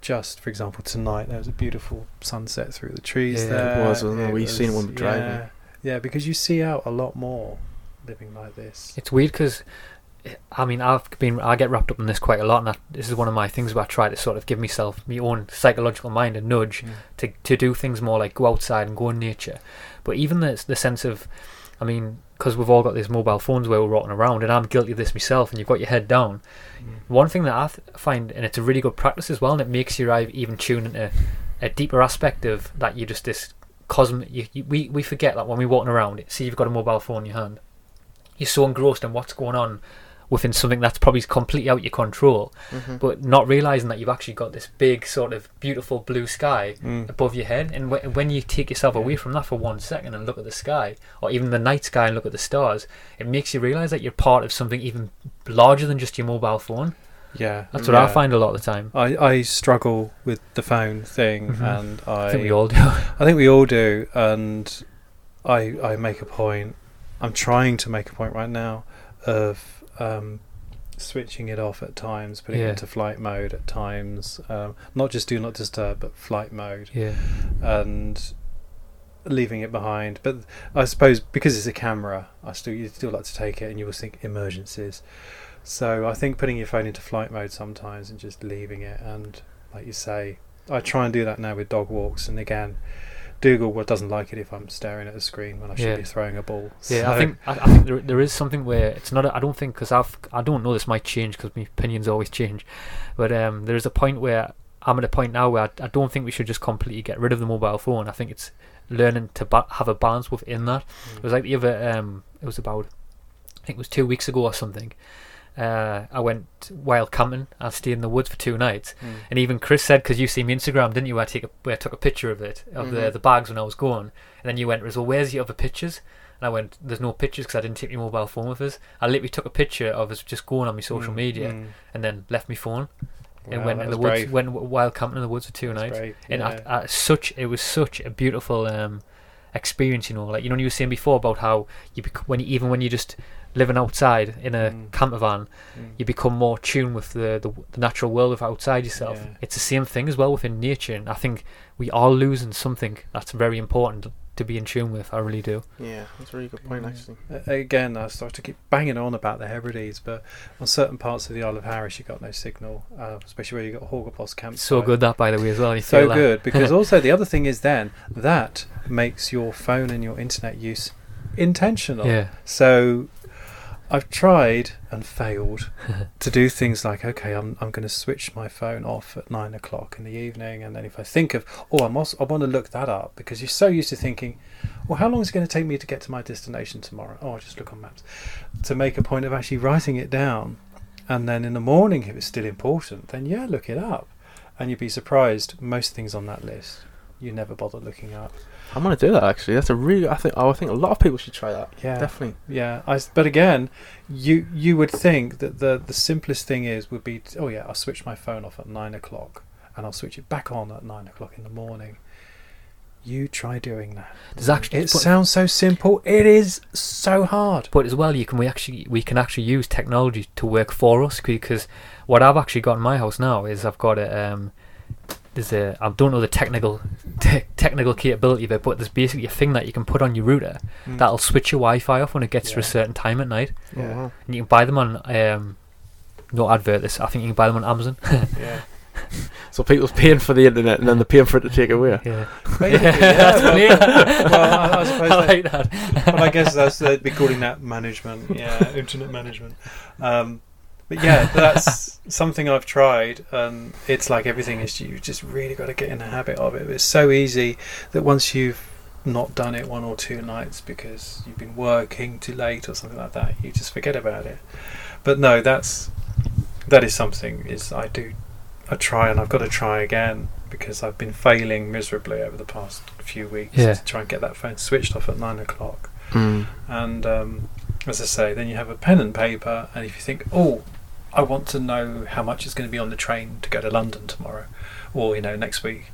just for example tonight there was a beautiful sunset through the trees Yeah, it there. was, wasn't it? We seen it when we were driving. Yeah, yeah, because you see out a lot more living like this. It's weird because, I mean, I've been I get wrapped up in this quite a lot, and I, this is one of my things where I try to sort of give myself my own psychological mind a nudge Mm. to to do things more like go outside and go in nature. But even the the sense of, I mean, because we've all got these mobile phones where we're rotting around, and I'm guilty of this myself. And you've got your head down. One thing that I th- find, and it's a really good practice as well, and it makes your eye even tune into a deeper aspect of that. You just this cosmic. You, you, we we forget that when we're walking around. See, you've got a mobile phone in your hand. You're so engrossed in what's going on within something that's probably completely out of your control, Mm-hmm. but not realizing that you've actually got this big sort of beautiful blue sky Mm. above your head. And wh- when you take yourself away from that for one second and look at the sky, or even the night sky and look at the stars, it makes you realize that you're part of something even larger than just your mobile phone. Yeah, That's what I find a lot of the time. I, I struggle with the phone thing, Mhm. and I, I think we all do. *laughs* I think we all do, and I I make a point. I'm trying to make a point right now of um, switching it off at times, putting Yeah. it into flight mode at times. Um, not just do not disturb, but flight mode, yeah. and leaving it behind. But I suppose because it's a camera, I still you still like to take it, and you will think emergencies. So I think putting your phone into flight mode sometimes and just leaving it, and like you say, I try and do that now with dog walks. And again, Dougal doesn't like it if I'm staring at a screen when I should Yeah. be throwing a ball. Yeah, I think I, I think there, there is something where it's not. I don't think because I've I don't know this might change because my opinions always change, but um, there is a point where I'm at a point now where I, I don't think we should just completely get rid of the mobile phone. I think it's learning to ba- have a balance within that. It was like the other um, it was about I think it was two weeks ago or something. Uh, I went wild camping. I stayed in the woods for two nights, Mm. and even Chris said, because you see me Instagram, didn't you? I take a, where I took a picture of it of the Mhm. the bags when I was going, and then you went, "Well, where's your other pictures?" And I went, "There's no pictures because I didn't take my mobile phone with us. I literally took a picture of us just going on my social Mm, media, mm. and then left my phone and Wow, went in the woods, brave. went wild camping in the woods for two nights. brave, And. I, I, such it was such a beautiful um, experience, you know. Like you know, you were saying before about how you bec- when you, even when you just living outside in a Mm. camper van, Mm. you become more tuned with the, the the natural world of outside yourself. Yeah. It's the same thing as well within nature, and I think we are losing something that's very important to be in tune with. I really do. Yeah, that's a really good point, Yeah. actually. A- Again, I start to keep banging on about the Hebrides, but on certain parts of the Isle of Harris, you got no signal, uh, especially where you got Horgabost campsite. So good that, by the way, as well. You so feel good *laughs* because also the other thing is then that makes your phone and your internet use intentional. Yeah. So I've tried and failed *laughs* to do things like okay, I'm I'm going to switch my phone off at nine o'clock in the evening, and then if I think of oh, I must I want to look that up because you're so used to thinking, well, how long is it going to take me to get to my destination tomorrow? Oh, I'll just look on maps. To make a point of actually writing it down, and then in the morning, if it's still important, then yeah, look it up, and you'd be surprised. Most things on that list you never bother looking up. I'm gonna do that actually. That's a really. I think. Oh, I think a lot of people should try that. Yeah. definitely. Yeah, I s but again, you you would think that the the simplest thing is would be t- oh yeah, I'll switch my phone off at nine o'clock and I'll switch it back on at nine o'clock in the morning. You try doing that. There's actually It sounds so simple. It is so hard. but as well you can we actually we can actually use technology to work for us because what I've actually got in my house now is I've got a um there's a I don't know the technical *laughs* te- technical capability of it but there's basically a thing that you can put on your router Mm. that'll switch your Wi-Fi off when it gets to a certain time at night Oh, Yeah. wow. and you can buy them on um no advert this I think you can buy them on Amazon *laughs* Yeah. So people's paying for the internet and then they're paying for it to take away. yeah Basically, Yeah, *laughs* yeah, that's well- funny. well, I- I suppose I that- like that well, I guess that's they'd be calling that management. Yeah, internet management. Um, but yeah, that's something I've tried, and it's like everything is you just really got to get in the habit of it. It's so easy that once you've not done it one or two nights because you've been working too late or something like that, you just forget about it. But no, that's that is something is I do I try and I've got to try again because I've been failing miserably over the past few weeks Yeah. to try and get that phone switched off at nine o'clock. Mm. And um, as I say, then you have a pen and paper, and if you think, oh, I want to know how much is going to be on the train to go to London tomorrow, or you know next week,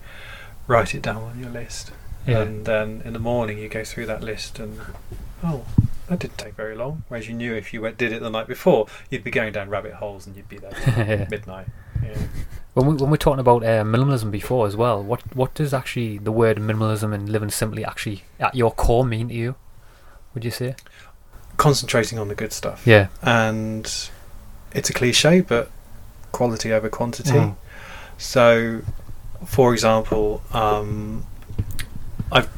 write it down on your list, yeah and then in the morning you go through that list, and oh, that didn't take very long. Whereas you knew if you went, did it the night before, you'd be going down rabbit holes and you'd be there *laughs* Yeah. midnight. Yeah. When we when we're talking about uh, minimalism before as well, what what does actually the word minimalism and living simply actually at your core mean to you? Would you say? Concentrating on the good stuff. Yeah. and it's a cliche, but quality over quantity. Mm. So, for example, um, I've,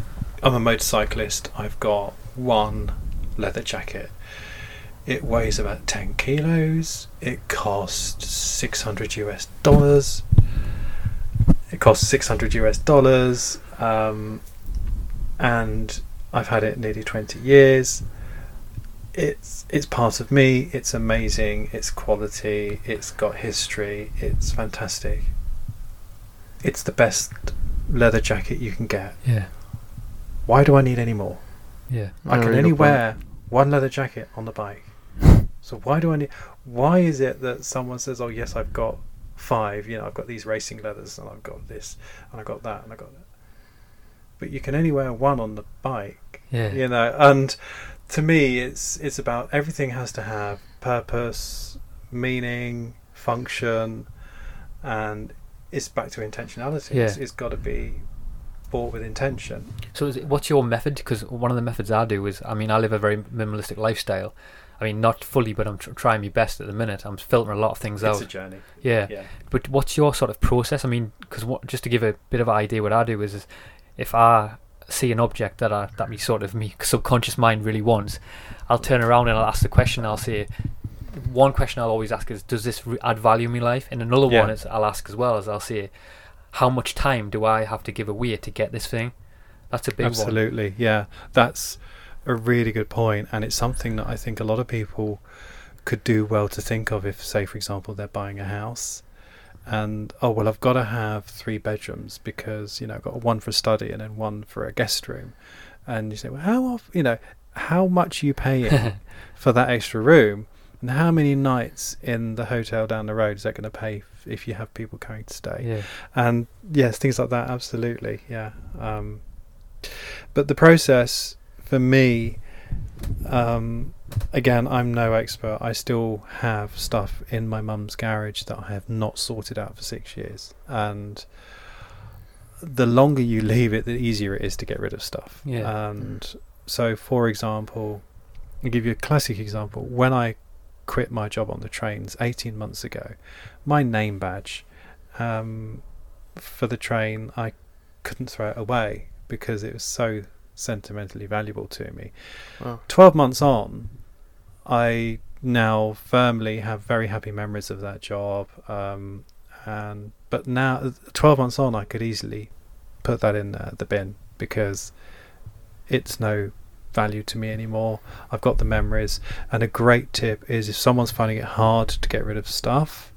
I'm a motorcyclist. I've got one leather jacket. It weighs about 10 kilos. It costs 600 US dollars. It costs 600 US dollars. Um, and I've had it nearly 20 years. It's it's part of me. It's amazing. It's quality. It's got history. It's fantastic. It's the best leather jacket you can get. Yeah. Why do I need any more? Yeah. I can only good point. wear one leather jacket on the bike. *laughs* So why do I need? Why is it that someone says, "Oh yes, I've got five. You know, I've got these racing leathers, and I've got this, and I've got that, and I've got that." But you can only wear one on the bike. Yeah. You know, and to me, it's it's about everything has to have purpose, meaning, function, and it's back to intentionality. It's, it's got to be bought with intention. So, is it, what's your method? Because one of the methods I do is, I mean, I live a very minimalistic lifestyle. I mean, not fully, but I'm tr- trying my best at the minute. I'm filtering a lot of things It's a out. journey. Yeah. Yeah. But what's your sort of process? I mean, because just to give a bit of an idea, what I do is, is if I see an object that I that me sort of me subconscious mind really wants, I'll turn around and I'll ask the question. I'll say, one question I'll always ask is, does this re- add value in my life? And another Yeah. one is I'll ask as well as I'll say, how much time do I have to give away to get this thing? That's a big one. Absolutely, yeah. That's a really good point, and it's something that I think a lot of people could do well to think of if, say, for example, they're buying a house, and oh well, I've got to have three bedrooms because you know I've got one for a study and then one for a guest room, and you say, well, how often, you know, how much are you paying *laughs* for that extra room, and how many nights in the hotel down the road is that going to pay f- if you have people coming to stay? Yeah. and yes, things like that. Absolutely, yeah. Um, but the process for me, um, again, I'm no expert. I still have stuff in my mum's garage that I have not sorted out for six years, and the longer you leave it, the easier it is to get rid of stuff. Yeah. And so, for example, I'll give you a classic example. When I quit my job on the trains 18 months ago, my name badge um, for the train, I couldn't throw it away because it was so sentimentally valuable to me. Wow. 12 months on, I now firmly have very happy memories of that job. Um, and but now, 12 months on, I could easily put that in uh, the bin because it's no value to me anymore. I've got the memories. And a great tip is if someone's finding it hard to get rid of stuff,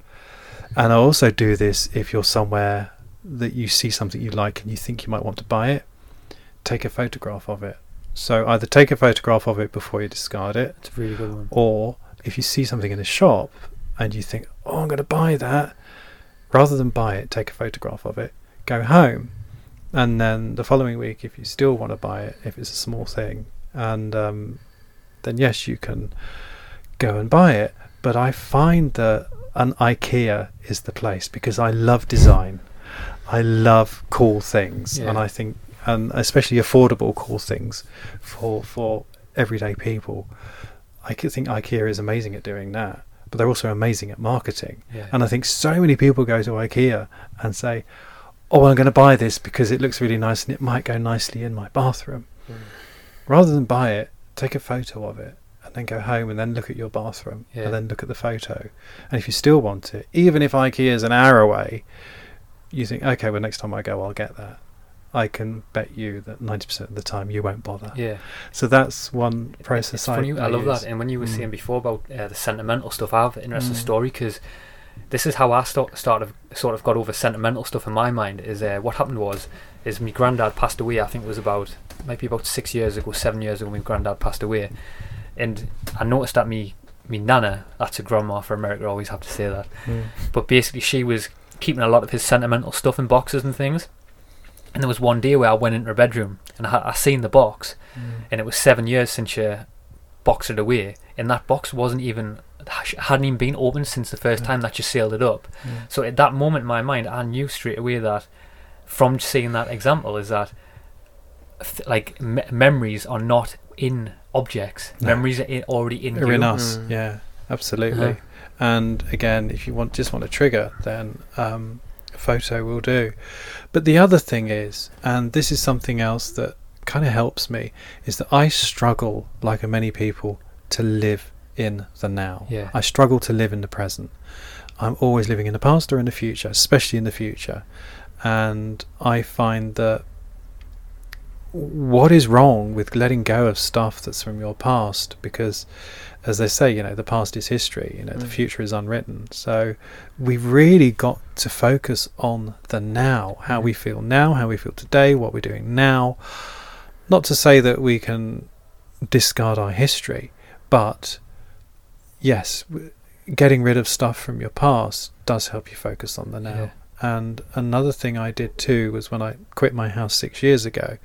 and I also do this if you're somewhere that you see something you like and you think you might want to buy it, take a photograph of it. So either take a photograph of it before you discard it, It's a really good one. or if you see something in a shop and you think, oh, I'm going to buy that, rather than buy it, take a photograph of it, go home, and then the following week, if you still want to buy it, if it's a small thing, and um, then yes, you can go and buy it. But I find that an IKEA is the place because I love design. I love cool things, and I think, and especially affordable cool things for for everyday people. I think IKEA is amazing at doing that, but they're also amazing at marketing. Yeah. And I think so many people go to IKEA and say, "Oh, I'm going to buy this because it looks really nice and it might go nicely in my bathroom." Hmm. Rather than buy it, take a photo of it and then go home and then look at your bathroom Yeah. and then look at the photo. And if you still want it, even if IKEA is an hour away, you think, "Okay, well next time I go, I'll get that." I can bet you that 90% of the time you won't bother. Yeah. So that's one process It's funny, I, I love use. that. And when you were Mm. saying before about uh, the sentimental stuff, I have an interesting Mm. story because this is how I start, started, sort of got over sentimental stuff in my mind. Is uh, what happened was, is my granddad passed away. I think it was about maybe about six years ago, seven years ago. My granddad passed away, and I noticed that me, me nana, that's a grandma for America. I always have to say that. Mm. But basically, she was keeping a lot of his sentimental stuff in boxes and things. And there was one day where I went into her bedroom and I, I seen the box, and it was seven years since she boxed it away, and that box wasn't even hadn't even been opened since the first time that she sealed it up. So at that moment in my mind, I knew straight away that from seeing that example is that like me- memories are not in objects. No. Memories are in, already in They're you. in us, Mm. yeah, absolutely. Uh-huh. And again, if you want just want a trigger, then um, a photo will do. But the other thing is, and this is something else that kind of helps me, is that I struggle, like many people, to live in the now. Yeah. I struggle to live in the present. I'm always living in the past or in the future, especially in the future. And I find that what is wrong with letting go of stuff that's from your past because as they say you know the past is history you know the Mm. future is unwritten so we've really got to focus on the now how we feel now how we feel today what we're doing now not to say that we can discard our history but yes getting rid of stuff from your past does help you focus on the now Yeah. and another thing I did too was when I quit my house six years ago,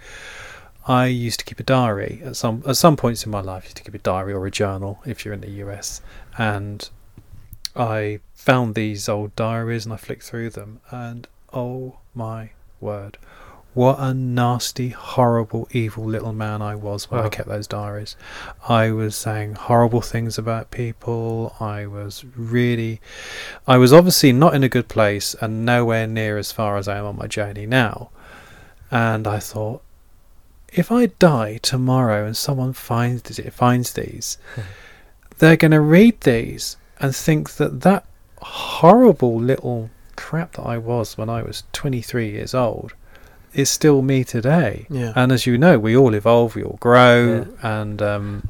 I used to keep a diary at some at some points in my life. I used to keep a diary or a journal if you're in the US, and I found these old diaries and I flicked through them, and oh my word, what a nasty, horrible, evil little man I was when I kept those diaries. I was saying horrible things about people. I was really I was obviously not in a good place and nowhere near as far as I am on my journey now. And I thought, if I die tomorrow and someone finds it, finds these, *laughs* they're going to read these and think that that horrible little crap that I was when I was 23 years old is still me today. Yeah. And as you know, we all evolve, we all grow, and um,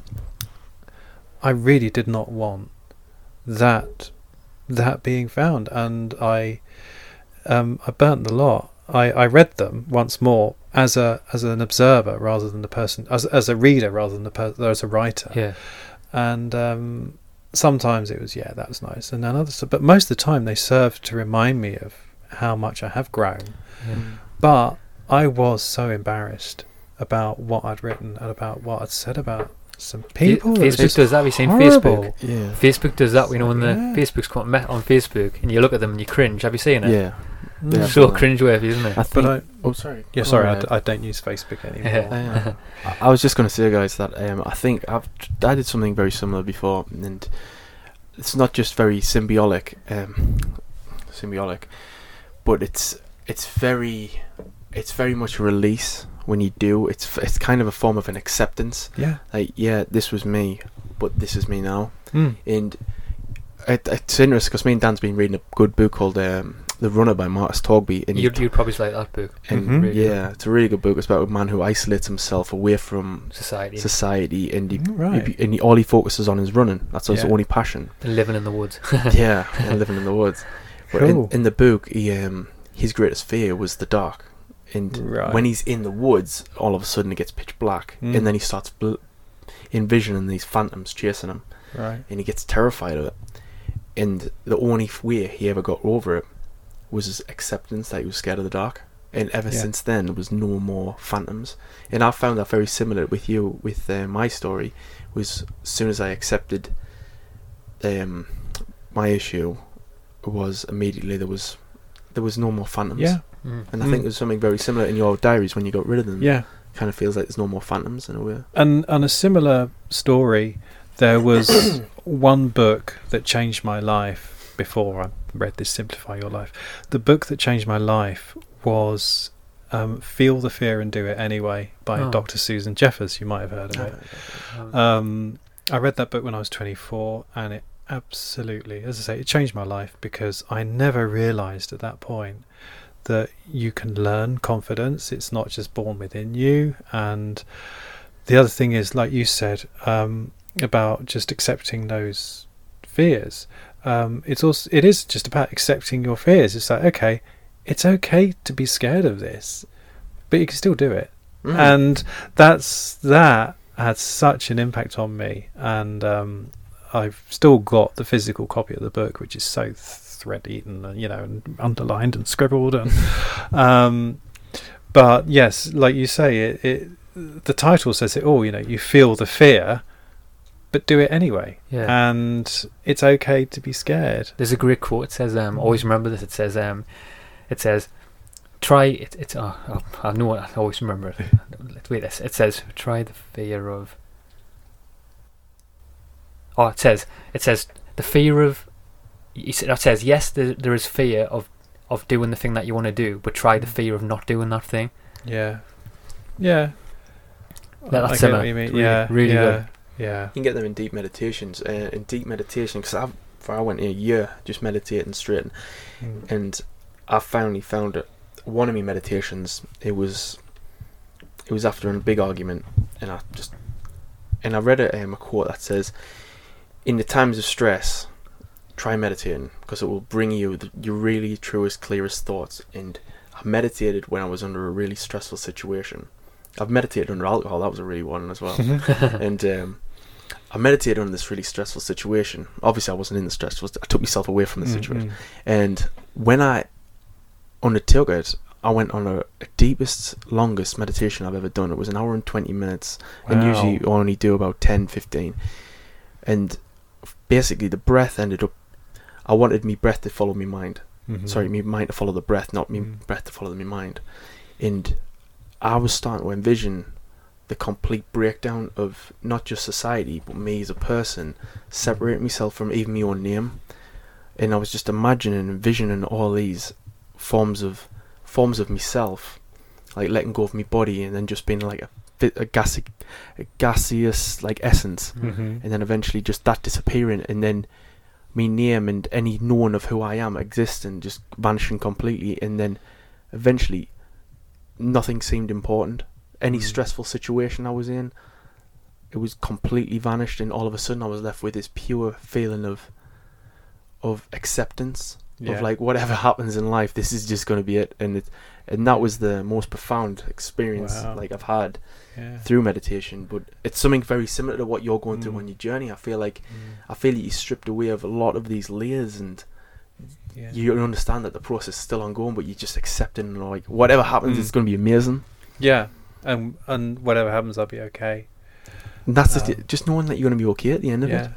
I really did not want that that being found, and I um, I burnt the lot. I, I read them once more as a as an observer rather than the person as as a reader rather than the per, as a writer. Yeah. And um, sometimes it was yeah that was nice, and then others. But most of the time they served to remind me of how much I have grown. Yeah. But I was so embarrassed about what I'd written and about what I'd said about some people. It Facebook does that. Have you seen horrible. Facebook? Yeah. Facebook does that. You know when the Yeah. Facebook's come met on Facebook and you look at them and you cringe. Have you seen it? Yeah. Mm. Yeah. So cringeworthy, isn't it? I think. I- oh, sorry. Yeah, sorry, I, ahead. don't use Facebook anymore. Yeah. I- I was just going to say, guys, that um, I think I've I did something very similar before, and it's not just very symbiotic, um, symbiotic, but it's it's very it's very much a release when you do. It's f- it's kind of a form of an acceptance. Yeah. Like, yeah, this was me, but this is me now, Mm. and it, it's interesting because me and Dan's been reading a good book called um, The Runner by Markus Torgeby, and You'd, you'd probably like that book. and Mhm. Really yeah, it's a really good book. It's about a man who isolates himself away from Society. society, and he, right. he- and he, all he focuses on is running. That's his Yeah. only passion. living in the woods. *laughs* yeah, and *laughs* living in the woods. But in, Cool. in the book, he um, his greatest fear was the dark, and Right. when he's in the woods, all of a sudden it gets pitch black, Mm. and then he starts bl- envisioning these phantoms chasing him, Right. and he gets terrified of it. And the only f- way he ever got over it was his acceptance that he was scared of the dark. And ever Yeah. since then, there was no more phantoms. And I found that very similar with you, with uh, my story. Was as soon as I accepted um, my issue, was immediately there was there was no more phantoms. Yeah. Mm. And I Mm. think there's something very similar in your diaries when you got rid of them. Yeah. Kind of feels like there's no more phantoms in a way. And on a similar story, there was *coughs* one book that changed my life before I read this Simplify Your Life. The book that changed my life was um, Feel the Fear and Do It Anyway by Oh. Dr. Susan Jeffers. You might have heard of it. Um, I read that book when I was 24, and it absolutely, as I say, it changed my life because I never realised at that point that you can learn confidence. It's not just born within you. And the other thing is, like you said, um, about just accepting those fears. Um, it's also it is just about accepting your fears. It's like okay, it's okay to be scared of this, but you can still do it Mm. and that's that had such an impact on me and um, I've still got the physical copy of the book which is so thread eaten and you know and underlined and scribbled and *laughs* um, but yes like you say it, it the title says it all you know you feel the fear but do it anyway Yeah. and it's okay to be scared There's a great quote. It says, um, always remember this. It says, um, it says, try it. It's oh, oh, I know. I always remember it. *laughs* Let's wait. This. It says, try the fear of. Oh, it says, it says the fear of. It says yes, there, there is fear of of doing the thing that you want to do, but try the fear of not doing that thing. yeah yeah That- I that's get what you mean Really- yeah really yeah good. Yeah You can get them in deep meditations. Uh, in deep meditation, because I've for I went a year just meditating straight, Mm. and I finally found it. One of my meditations, it was, it was after a big argument, and I just, and I read a, um, a quote that says, "In the times of stress, try meditating because it will bring you the, your really truest, clearest thoughts." And I meditated when I was under a really stressful situation. I've meditated under alcohol. That was a really one as well *laughs* and um, I meditated on this really stressful situation. Obviously, I wasn't in the stressful. I took myself away from the Mm, situation. And when I undertook it, I went on a, a deepest, longest meditation I've ever done. It was an hour and twenty minutes, and usually I only do about 10, 15. And basically, the breath ended up. I wanted me breath to follow me mind. Mhm. Sorry, me mind to follow the breath, not me Mm. breath to follow me mind. And I was starting to envision the complete breakdown of not just society, but me as a person, separating myself from even my own name. And I was just imagining and envisioning all these forms of forms of myself, like letting go of my body and then just being like a a gassy, a gaseous like essence, hmm and then eventually just that disappearing, and then me name and any knowing of who I am existing just vanishing completely, and then eventually nothing seemed important. Any Mm. stressful situation I was in, it was completely vanished, and all of a sudden I was left with this pure feeling of of acceptance Yeah. of like whatever *laughs* happens in life, this is just going to be it, and it and that was the most profound experience Wow. like I've had yeah. through meditation. But it's something very similar to what you're going through Mm. on your journey. I feel like Mm. I feel that you stripped away of a lot of these layers, and yeah. you understand that the process is still ongoing, but you're just accepting like whatever happens, Mm. it's going to be amazing. yeah, and and whatever happens, I'll be okay. And that's just, Um, it, just knowing that you're going to be okay at the end of Yeah, it.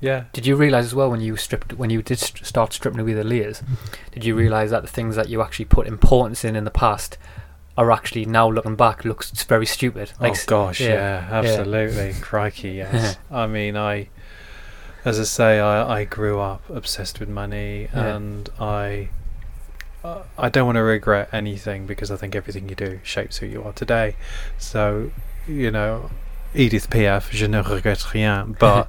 yeah. Did you realize as well when you stripped when you did st- start stripping away the layers? Did you realize that the things that you actually put importance in in the past are actually now looking back looks very stupid? oh s- gosh, yeah, yeah, absolutely, crikey, yes. *laughs* I mean, I, as I say, I, I grew up obsessed with money, Yeah. and I, I don't want to regret anything because I think everything you do shapes who you are today. So, you know, Edith Piaf, je ne regrette rien, *laughs* but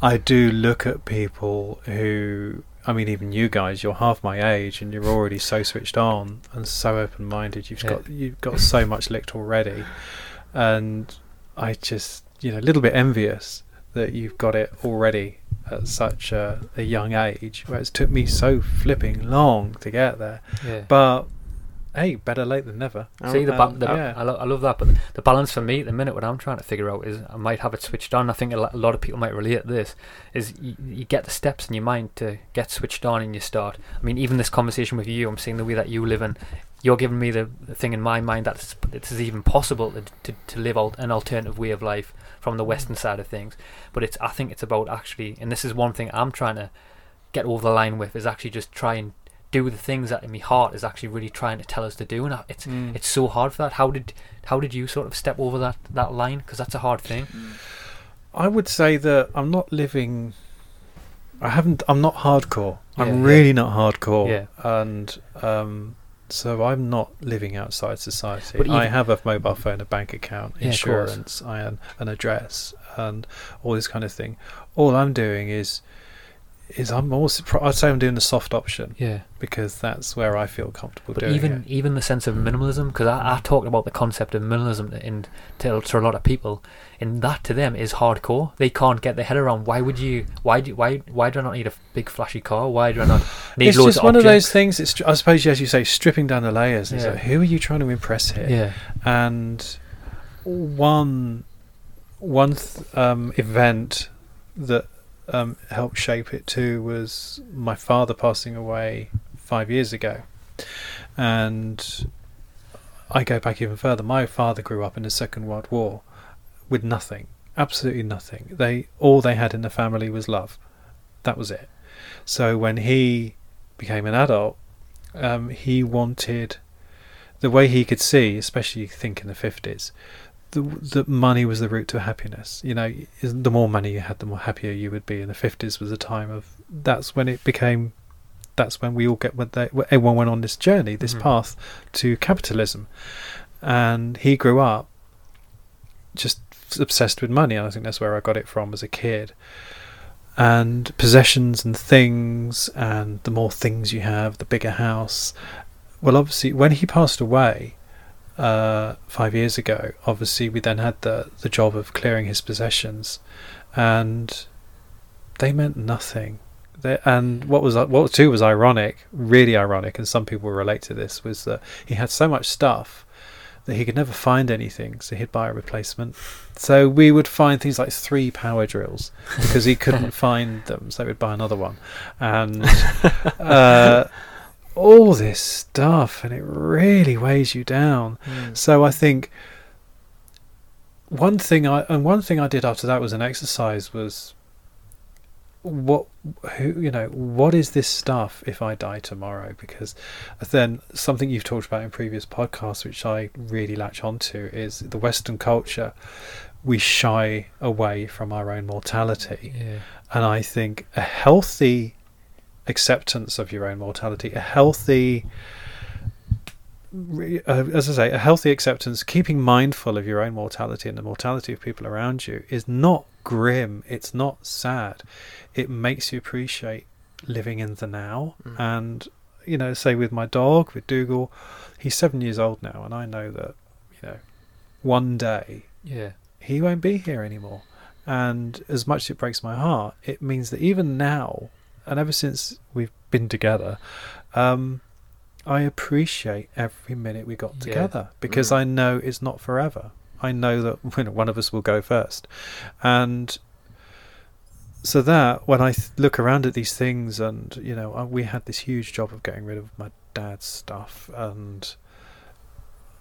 I do look at people who. I mean, even you guys, you're half my age, and you're already so switched on and so open-minded. You've Yeah. got you've got so much licked already, and I just, you know, a little bit envious that you've got it already at such a, a young age. Whereas it took me so flipping long to get there. Yeah. But hey, better late than never. See the, ba- the yeah. I, lo- I love that, but the balance for me at the minute, what I'm trying to figure out is I might have it switched on. I think a lo- a lot of people might relate to this. Is you, you get the steps in your mind to get switched on, and you start. I mean, even this conversation with you, I'm seeing the way that you live, and you're giving me the, the thing in my mind that it's, it is even possible to, to, to live an alternative way of life from the Western side of things. But it's I think it's about actually, and this is one thing I'm trying to get over the line with, is actually just try and do the things that in my heart is actually really trying to tell us to do, and it's Mm. it's so hard for that. How did how did you sort of step over that that line? Because that's a hard thing. I would say that I'm not living. I haven't. I'm not hardcore. Yeah, I'm yeah. really not hardcore. Yeah. And um, so I'm not living outside society. I have a mobile phone, a bank account, Yeah, insurance, I an, an address, and all this kind of thing. All I'm doing is is I'm pro- I'd say I'm doing the soft option Yeah. because that's where I feel comfortable But doing even it. even the sense of minimalism, because I, I talked about the concept of minimalism in to, to a lot of people, and that to them is hardcore. They can't get their head around why would you why do why why do I not need a big flashy car? Why do I not need It's loads just of one of those things. It's I suppose as you say, stripping down the layers. Yeah. like, who are you trying to impress here? Yeah. and one one th- um, event that um, helped shape it too was my father passing away five years ago, and I go back even further. My father grew up in the Second World War with nothing, absolutely nothing. They all they had in the family was love. That was it. So when he became an adult, um, he wanted the way he could see, especially think in the fifties, the the money was the route to happiness. You know, the more money you had, the more happier you would be. And the fifties was a time of that's when it became. That's when we all get when they everyone went on this journey, this Mhm. path to capitalism, and he grew up just obsessed with money. And I think that's where I got it from as a kid. And possessions and things, and the more things you have, the bigger house. Well, obviously, when he passed away, uh, five years ago, obviously we then had the the job of clearing his possessions, and they meant nothing. They, and what was what too was ironic, really ironic, and some people relate to this was that he had so much stuff that he could never find anything, so he'd buy a replacement. So we would find things like three power drills because he couldn't *laughs* find them, so we'd buy another one, and *laughs* uh, all this stuff, and it really weighs you down. Hmm. So I think one thing I and one thing I did after that was an exercise was what who you know what is this stuff if I die tomorrow because then something you've talked about in previous podcasts which I really latch onto is the Western culture we shy away from our own mortality Yeah. and I think a healthy acceptance of your own mortality, a healthy uh, as I say, a healthy acceptance, keeping mindful of your own mortality and the mortality of people around you, is not grim. It's not sad. It makes you appreciate living in the now. Mm. And you know, say with my dog, with Dougal, he's seven years old now, and I know that you know, one day Yeah. he won't be here anymore. And as much as it breaks my heart, it means that even now, and ever since we've been together, um, I appreciate every minute we got Yeah. together because Mm. I know it's not forever. I know that *laughs* you know, one of us will go first, and so that when I th- look around at these things, and you know, uh, we had this huge job of getting rid of my dad's stuff, and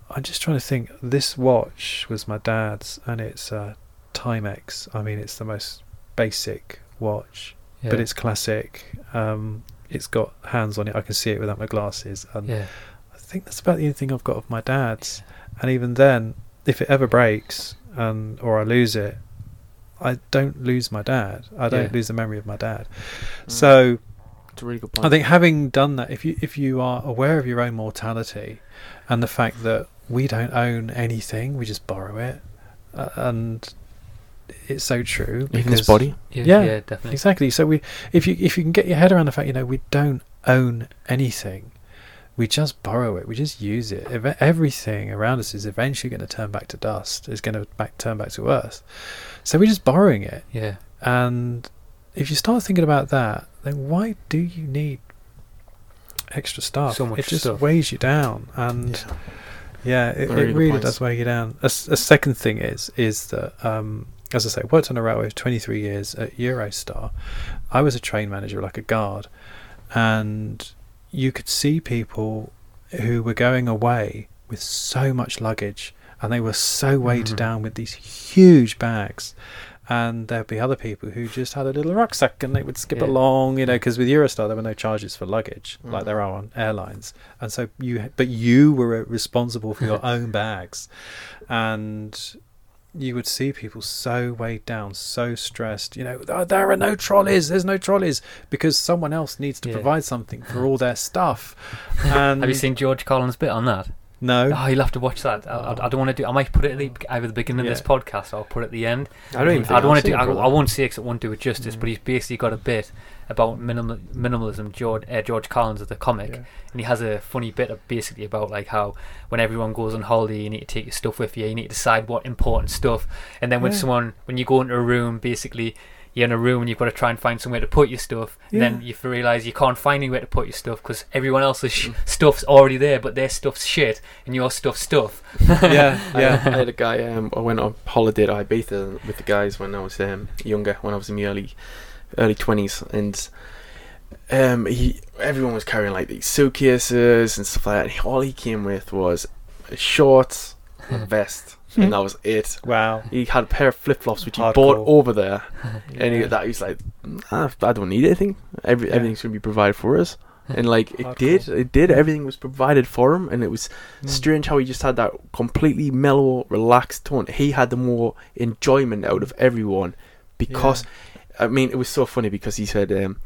I'm just trying to think. This watch was my dad's, and it's a Timex. I mean, it's the most basic watch, Yeah. but it's classic. Um, it's got hands on it. I can see it without my glasses, and yeah. I think that's about the only thing I've got of my dad's. And even then, if it ever breaks and or I lose it, I don't lose my dad. I don't Yeah. lose the memory of my dad. Mm. So It's a really good point. I think having done that, if you if you are aware of your own mortality and the fact that we don't own anything, we just borrow it, uh, and it's so true. even this body. Yeah, Yeah, yeah, definitely. Exactly. So we, if you if you can get your head around the fact, you know, we don't own anything. We just borrow it. We just use it. Ev- Everything around us is eventually going to turn back to dust. Is going to back turn back to earth. So we're just borrowing it. Yeah, And if you start thinking about that, then why do you need extra stuff? So much it just stuff. weighs you down, and yeah, it, it really points. does weigh you down. A second thing is is that um, as I say, worked on a railway for 23 years at Eurostar. I was a train manager, like a guard, and you could see people who were going away with so much luggage, and they were so weighted Mhm. down with these huge bags. And there'd be other people who just had a little rucksack and they would skip Yeah. along, you know, because with Eurostar there were no charges for luggage like Mhm. there are on airlines, and so you, but you were responsible for your *laughs* own bags, and you would see people so weighed down, so stressed. You know, "Oh, there are no trolleys. There's no trolleys because someone else needs to Yeah. provide something for all their stuff. And *laughs* have you seen George Carlin's bit on that? No. Oh, you'll have to watch that. I, I, I don't want to do. I might put it at the, either the beginning of this podcast or I'll put it at the end. I don't even. Think I don't want to do. seen I, it for a I while. won't say because it won't do it justice. Mm. But he's basically got a bit about minimal, minimalism. George uh, George Carlin of the comic, Yeah. and he has a funny bit of basically about like how when everyone goes on holiday, you need to take your stuff with you. You need to decide what important stuff, and then when Yeah. someone when you go into a room, basically. You're in a room and you've got to try and find somewhere to put your stuff. And then Yeah. you realise you can't find anywhere to put your stuff because everyone else's sh- stuff's already there, but their stuff's shit and your stuff's stuff. *laughs* yeah, I, *laughs* yeah. I had a guy. Um, I went on holiday to Ibiza with the guys when I was um, younger, when I was in my early early twenties, and um, he everyone was carrying like these suitcases and stuff like that. And all he came with was shorts, a *laughs* vest, and that was it. Wow. He had a pair of flip flops which he Hardcore. bought over there, *laughs* and he, Yeah. that he's like, "Ah, I don't need anything. Every, Yeah. Everything's gonna be provided for us. *laughs* And like it Hardcore. did, it did. Everything was provided for him, and it was Mm. strange how he just had that completely mellow, relaxed tone. He had the more enjoyment out of everyone because, I mean, it was so funny because he said, um,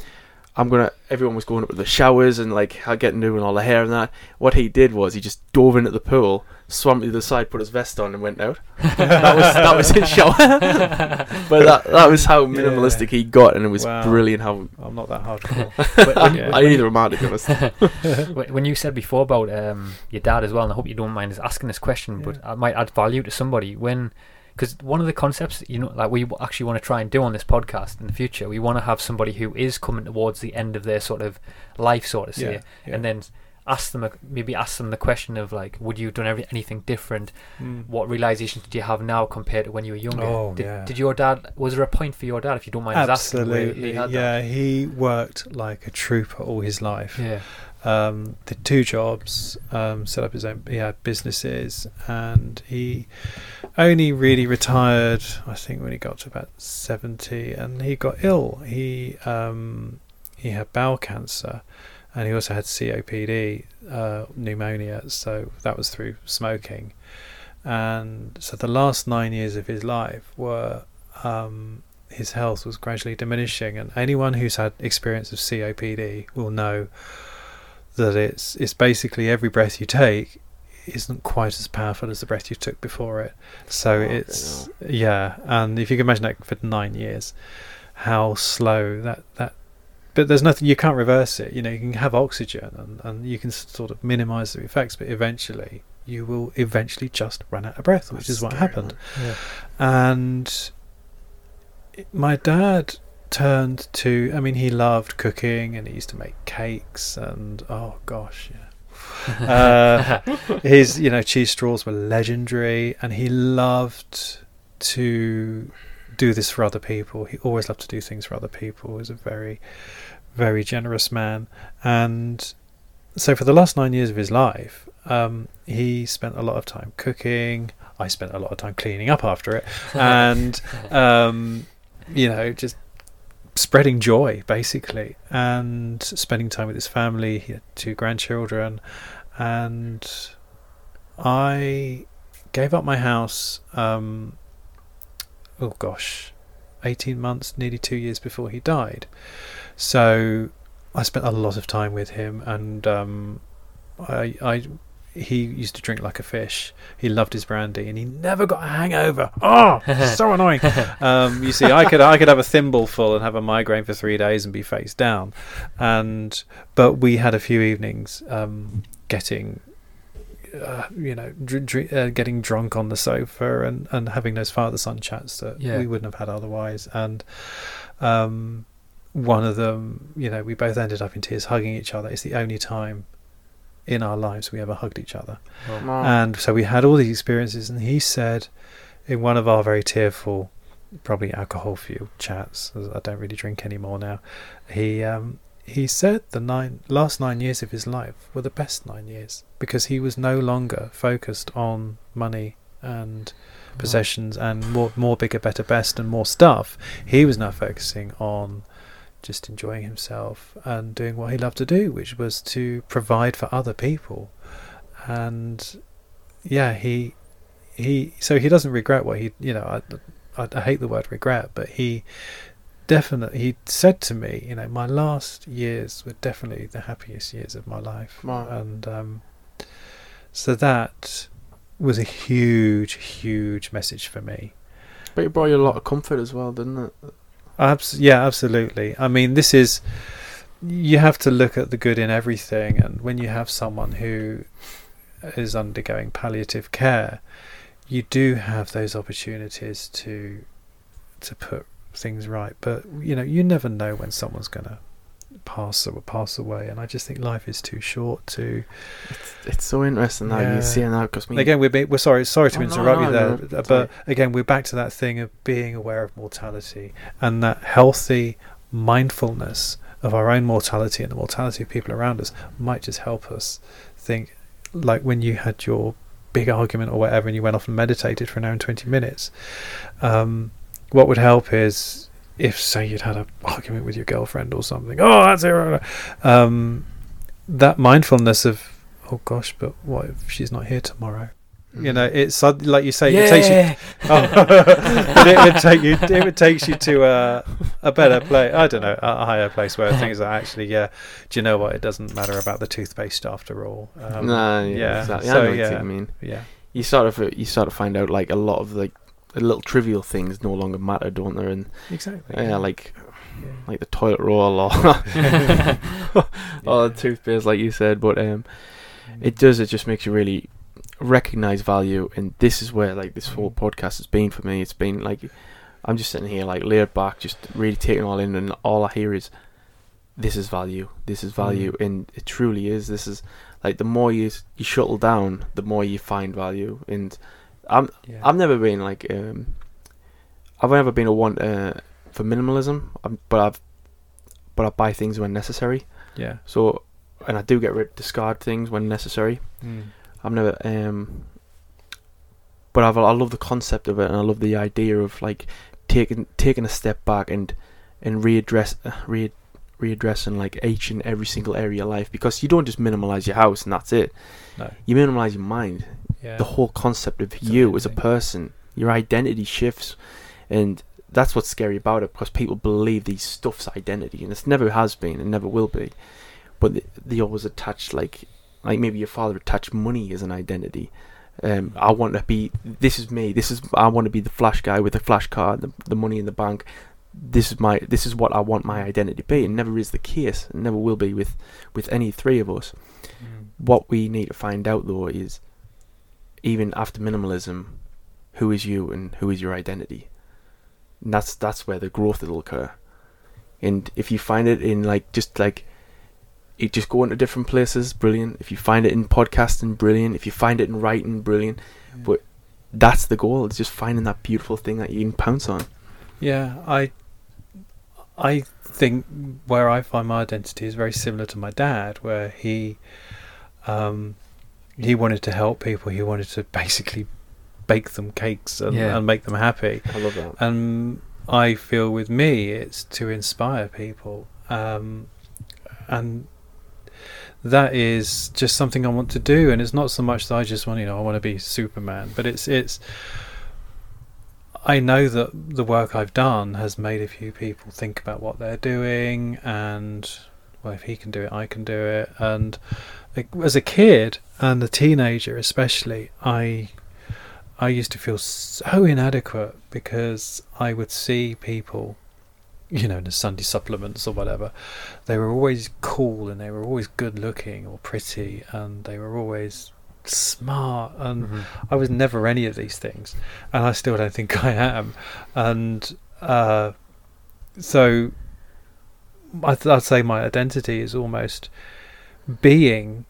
"I'm gonna." Everyone was going up to the showers and like ha- getting doing all the hair and that. What he did was he just dove in at the pool, swam to the side, put his vest on, and went out. *laughs* that was that was his shower. *laughs* but that that was how minimalistic he got, and it was Wow. brilliant. How I'm not that hardcore. *laughs* But when- Yeah. I need a man to. When when you said before about um, your dad as well, and I hope you don't mind us asking this question, but I might add value to somebody when, because one of the concepts you know, like we actually want to try and do on this podcast in the future, we want to have somebody who is coming towards the end of their sort of life, sort of say, Yeah, yeah. and then ask them a, maybe ask them the question of like, would you have done every, anything different? Mm. What realizations did you have now compared to when you were younger? Oh, did, yeah. did your dad? Was there a point for your dad, if you don't mind us asking, he Absolutely. had that? Yeah, he worked like a trooper all his life. Yeah. um, did two jobs, um, set up his own. He had businesses, and he only really retired. I think when he got to about seventy, and he got ill. He um, he had bowel cancer, and he also had COPD, uh, pneumonia. So that was through smoking, and so the last nine years of his life were. Um, his health was gradually diminishing, and anyone who's had experience of COPD will know that it's it's basically every breath you take isn't quite as powerful as the breath you took before it. So Oh, it's yeah, and if you can imagine that for nine years, how slow that that. But there's nothing you can't reverse it. You know, you can have oxygen and, and you can sort of minimize the effects, but eventually you will eventually just run out of breath, which That's is what happened. Yeah. And my dad turned to. I mean, he loved cooking and he used to make cakes and oh gosh, yeah. *laughs* Uh, his you know cheese straws were legendary and he loved to do this for other people. He always loved to do things for other people. He was a very very generous man. And so for the last nine years of his life um, he spent a lot of time cooking. I spent a lot of time cleaning up after it. *laughs* And um, you know just spreading joy basically and spending time with his family he had two grandchildren and i gave up my house um, oh gosh 18 months nearly two years before he died. So i spent a lot of time with him and um, I, I he used to drink like a fish. He loved his brandy, and he never got a hangover. Oh, so annoying. *laughs* Um, you see, I could I could have a thimble full and have a migraine for three days and be face down, and but we had a few evenings um, getting. Uh, you know, dr- dr- uh, getting drunk on the sofa and, and having those father son chats that Yeah. we wouldn't have had otherwise. And um, one of them, you know, we both ended up in tears hugging each other. It's the only time in our lives we ever hugged each other. Oh. And so we had all these experiences, and he said in one of our very tearful, probably alcohol fueled chats, I don't really drink anymore now, he um, he said the nine last nine years of his life were the best nine years because he was no longer focused on money and possessions and more more bigger, better, best, and more stuff. He was now focusing on just enjoying himself and doing what he loved to do, which was to provide for other people. And yeah, he he so he doesn't regret what he you know I, I, I hate the word regret, but he definitely he said to me, you know, my last years were definitely the happiest years of my life, Wow. and um, so that was a huge, huge message for me. But it brought you a lot of comfort as well, didn't it? Abs- yeah, absolutely. I mean, this is you have to look at the good in everything, and when you have someone who is undergoing palliative care, you do have those opportunities to to put things right. But you know, you never know when someone's going to pass or pass away, and I just think life is too short to. It's so interesting how Yeah. you see it now because me. Again, we're we're sorry sorry to Oh, no, interrupt you no, there, no, but it's again, we're back to that thing of being aware of mortality and that healthy mindfulness of our own mortality and the mortality of people around us might just help us think. Like when you had your big argument or whatever, and you went off and meditated for an hour and twenty minutes. Um, what would help is if, say, you'd had an argument with your girlfriend or something. Oh, that's it. Um, that mindfulness of oh gosh, but what if she's not here tomorrow? You know, it's like you say, it takes you. *laughs* Oh, but it would take you. It would take you to a, a better place. I don't know, a higher place where things are actually. Yeah, do you know what? It doesn't matter about the toothpaste after all. Um, nah, yeah, yeah, exactly. I so, know what yeah. you mean. yeah, You sort of you sort of find out like a lot of like the little trivial things no longer matter, don't they? And exactly. yeah, like Yeah. like the toilet roll or *laughs* *laughs* or the toothpaste, like you said. But um, mm. it does. It just makes you really recognize value, and this is where like this whole mm. podcast has been for me. It's been like I'm just sitting here like laid back, just really taking all in, and all I hear is this is value. This is value, mm. and it truly is. This is like the more you you shuttle down, the more you find value. And I'm yeah. I've never been like um, I've never been a one uh, for minimalism, but I've but I buy things when necessary. yeah. So and I do get rid discard things when necessary. Mm. I've never um, but I've I love the concept of it, and I love the idea of like taking taking a step back and and readdress uh, re readdressing like each and every single area of life because you don't just minimalize your house and that's it. No. You minimalize your mind Yeah. the whole concept of you as a person, your identity shifts, and that's what's scary about it because people believe these stuff's identity, and it's never has been and never will be. But they, they always attach like like maybe your father attached money as an identity. Um, I want to be. This is me. This is. I want to be the flash guy with the flash card, the, the money in the bank. This is my. This is what I want my identity to be. It never is the case. It never will be with with any three of us. Mm. What we need to find out though is, even after minimalism, who is you and who is your identity. And that's that's where the growth will occur. And if you find it in like just like you just go into different places, brilliant. If you find it in podcasting, brilliant. If you find it in writing, brilliant. But that's the goal. It's just finding that beautiful thing that you can pounce on. Yeah, I I think where I find my identity is very similar to my dad, where he um, he wanted to help people. He wanted to basically bake them cakes and, Yeah. and make them happy. I love that. And I feel with me, it's to inspire people, um, and that is just something I want to do. And it's not so much that I just want, you know, I want to be Superman, but it's it's. I know that the work I've done has made a few people think about what they're doing, and well, if he can do it, I can do it. And like, as a kid and a teenager, especially, I I used to feel so inadequate because I would see people, you know, in the Sunday supplements or whatever. They were always cool and they were always good looking or pretty and they were always smart and I was never any of these things and I still don't think *laughs* I am and uh, so I th- I'd say my identity is almost being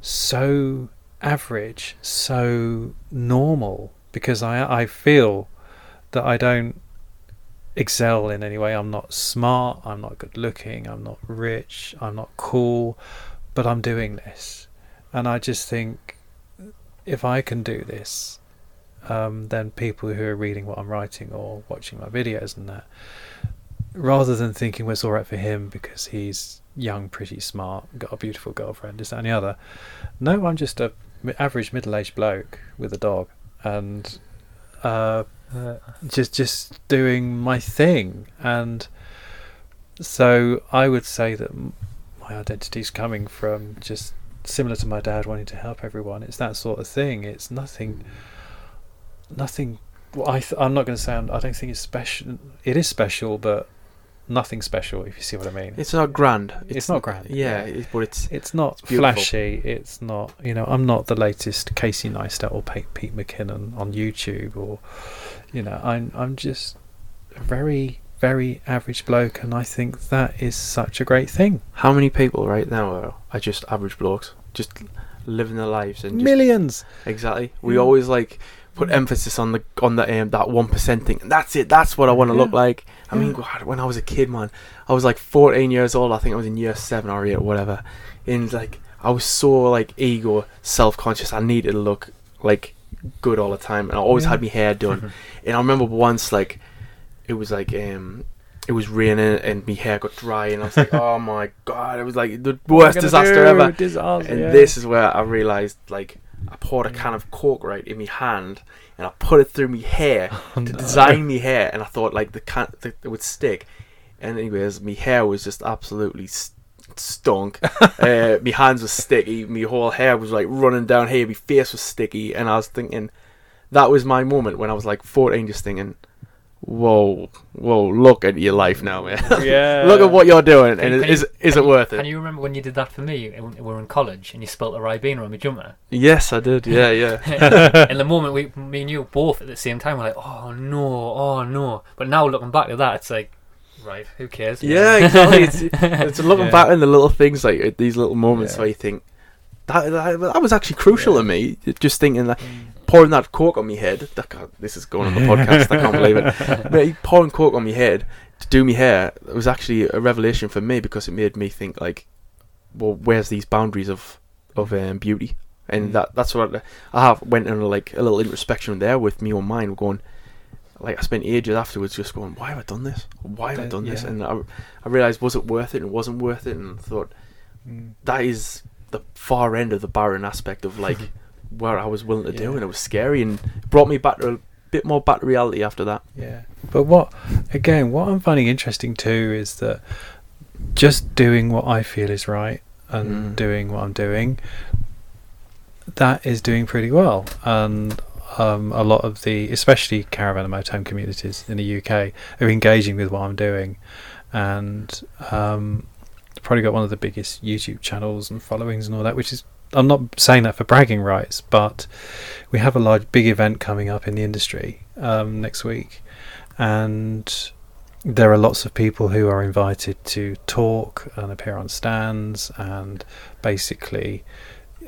so average, so normal because I I feel that I don't excel in any way. I'm not smart, I'm not good looking, I'm not rich, I'm not cool, but I'm doing this. And I just think if I can do this, um, then people who are reading what I'm writing or watching my videos and that, rather than thinking well, it's all right for him because he's young, pretty smart, got a beautiful girlfriend, this, that, and the other. No, I'm just a average middle-aged bloke with a dog, and uh, just just doing my thing. And so I would say that my identity is coming from just similar to my dad wanting to help everyone. It's that sort of thing. It's nothing. Nothing. Well, I th- I'm not going to sound. I don't think it's special. It is special, but nothing special. If you see what I mean. It's not grand. It's not grand, Yeah, yeah. It, but it's It's not beautiful. flashy. It's not, you know, I'm not the latest Casey Neistat or Pete, Pete McKinnon on YouTube, or, you know, I'm I'm just a very very average bloke, and I think that is such a great thing. how many people right now are, are just average blokes, just living their lives and just, Millions. exactly. We Yeah. always like put emphasis on the on the um, that one percent thing. And that's it. That's what I want to look like. I mean, Yeah. God, when I was a kid, man, I was like 14 years old. I think I was in year seven or eight or whatever. And like, I was so like ego, self conscious. I needed to look like good all the time, and I always Yeah. had my hair done. *laughs* and I remember once like, it was like um. It was raining and my hair got dry, and I was like, *laughs* "Oh my god!" It was like the worst disaster ever. Disaster, And yeah. this is where I realised, like, I poured a can of Coke right in my hand, and I put it through my hair *laughs* Oh, to no. design my hair, and I thought like the can th- it would stick. And anyways, my hair was just absolutely st- stunk. *laughs* uh, my hands were sticky. My whole hair was like running down here. My face was sticky, and I was thinking that was my moment when I was like 14, just thinking. Whoa, whoa! Look at your life now, man. *laughs* Yeah. look at what you're doing, and Can- is can is, you- is it you- worth it? Can you remember when you did that for me? We were in college and you spilt a Ribena on my jumper. Yes, I did. Yeah, *laughs* yeah. in the moment, we, me and you both at the same time were like, "Oh no, oh no!" But now looking back at that, it's like, right, who cares? Yeah, *laughs* exactly. It's, it's looking Yeah. back in the little things like these little moments Yeah. where you think that, that that was actually crucial Yeah. to me. Just thinking that mm. Pouring that coke on my head. God, this is going on the podcast. I can't believe it. *laughs* But pouring coke on my head to do my hair it was actually a revelation for me because it made me think like, well, where's these boundaries of of um, beauty? And Mm. that that's what I have went in like a little introspection there with me on mine, going like I spent ages afterwards just going, why have I done this? Why have I done this? And I, I realized was it worth it and it wasn't worth it, and I thought Mm. that is the far end of the barren aspect of like *laughs* where I was willing to do, and it was scary and brought me back to a bit more back to reality after that. Yeah. But what, again, what I'm finding interesting too is that just doing what I feel is right and Mm. doing what I'm doing that is doing pretty well, and um, a lot of the, especially caravan and motorhome communities in the UK, are engaging with what I'm doing, and um, probably got one of the biggest YouTube channels and followings and all that, which is. I'm not saying that for bragging rights, but we have a large, big event coming up in the industry um, next week, and there are lots of people who are invited to talk and appear on stands and basically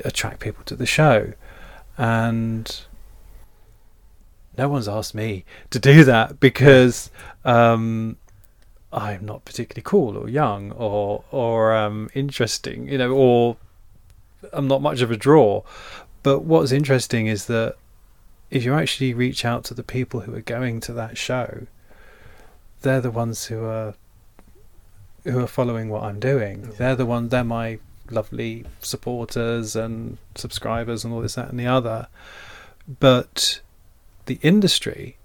attract people to the show. And no one's asked me to do that because um, I'm not particularly cool or young or or um, interesting, you know, or I'm not much of a draw. But what's interesting is that if you actually reach out to the people who are going to that show, they're the ones who are who are following what I'm doing. Mm. They're the ones. They're my lovely supporters and subscribers and all this, that, and the other. But the industry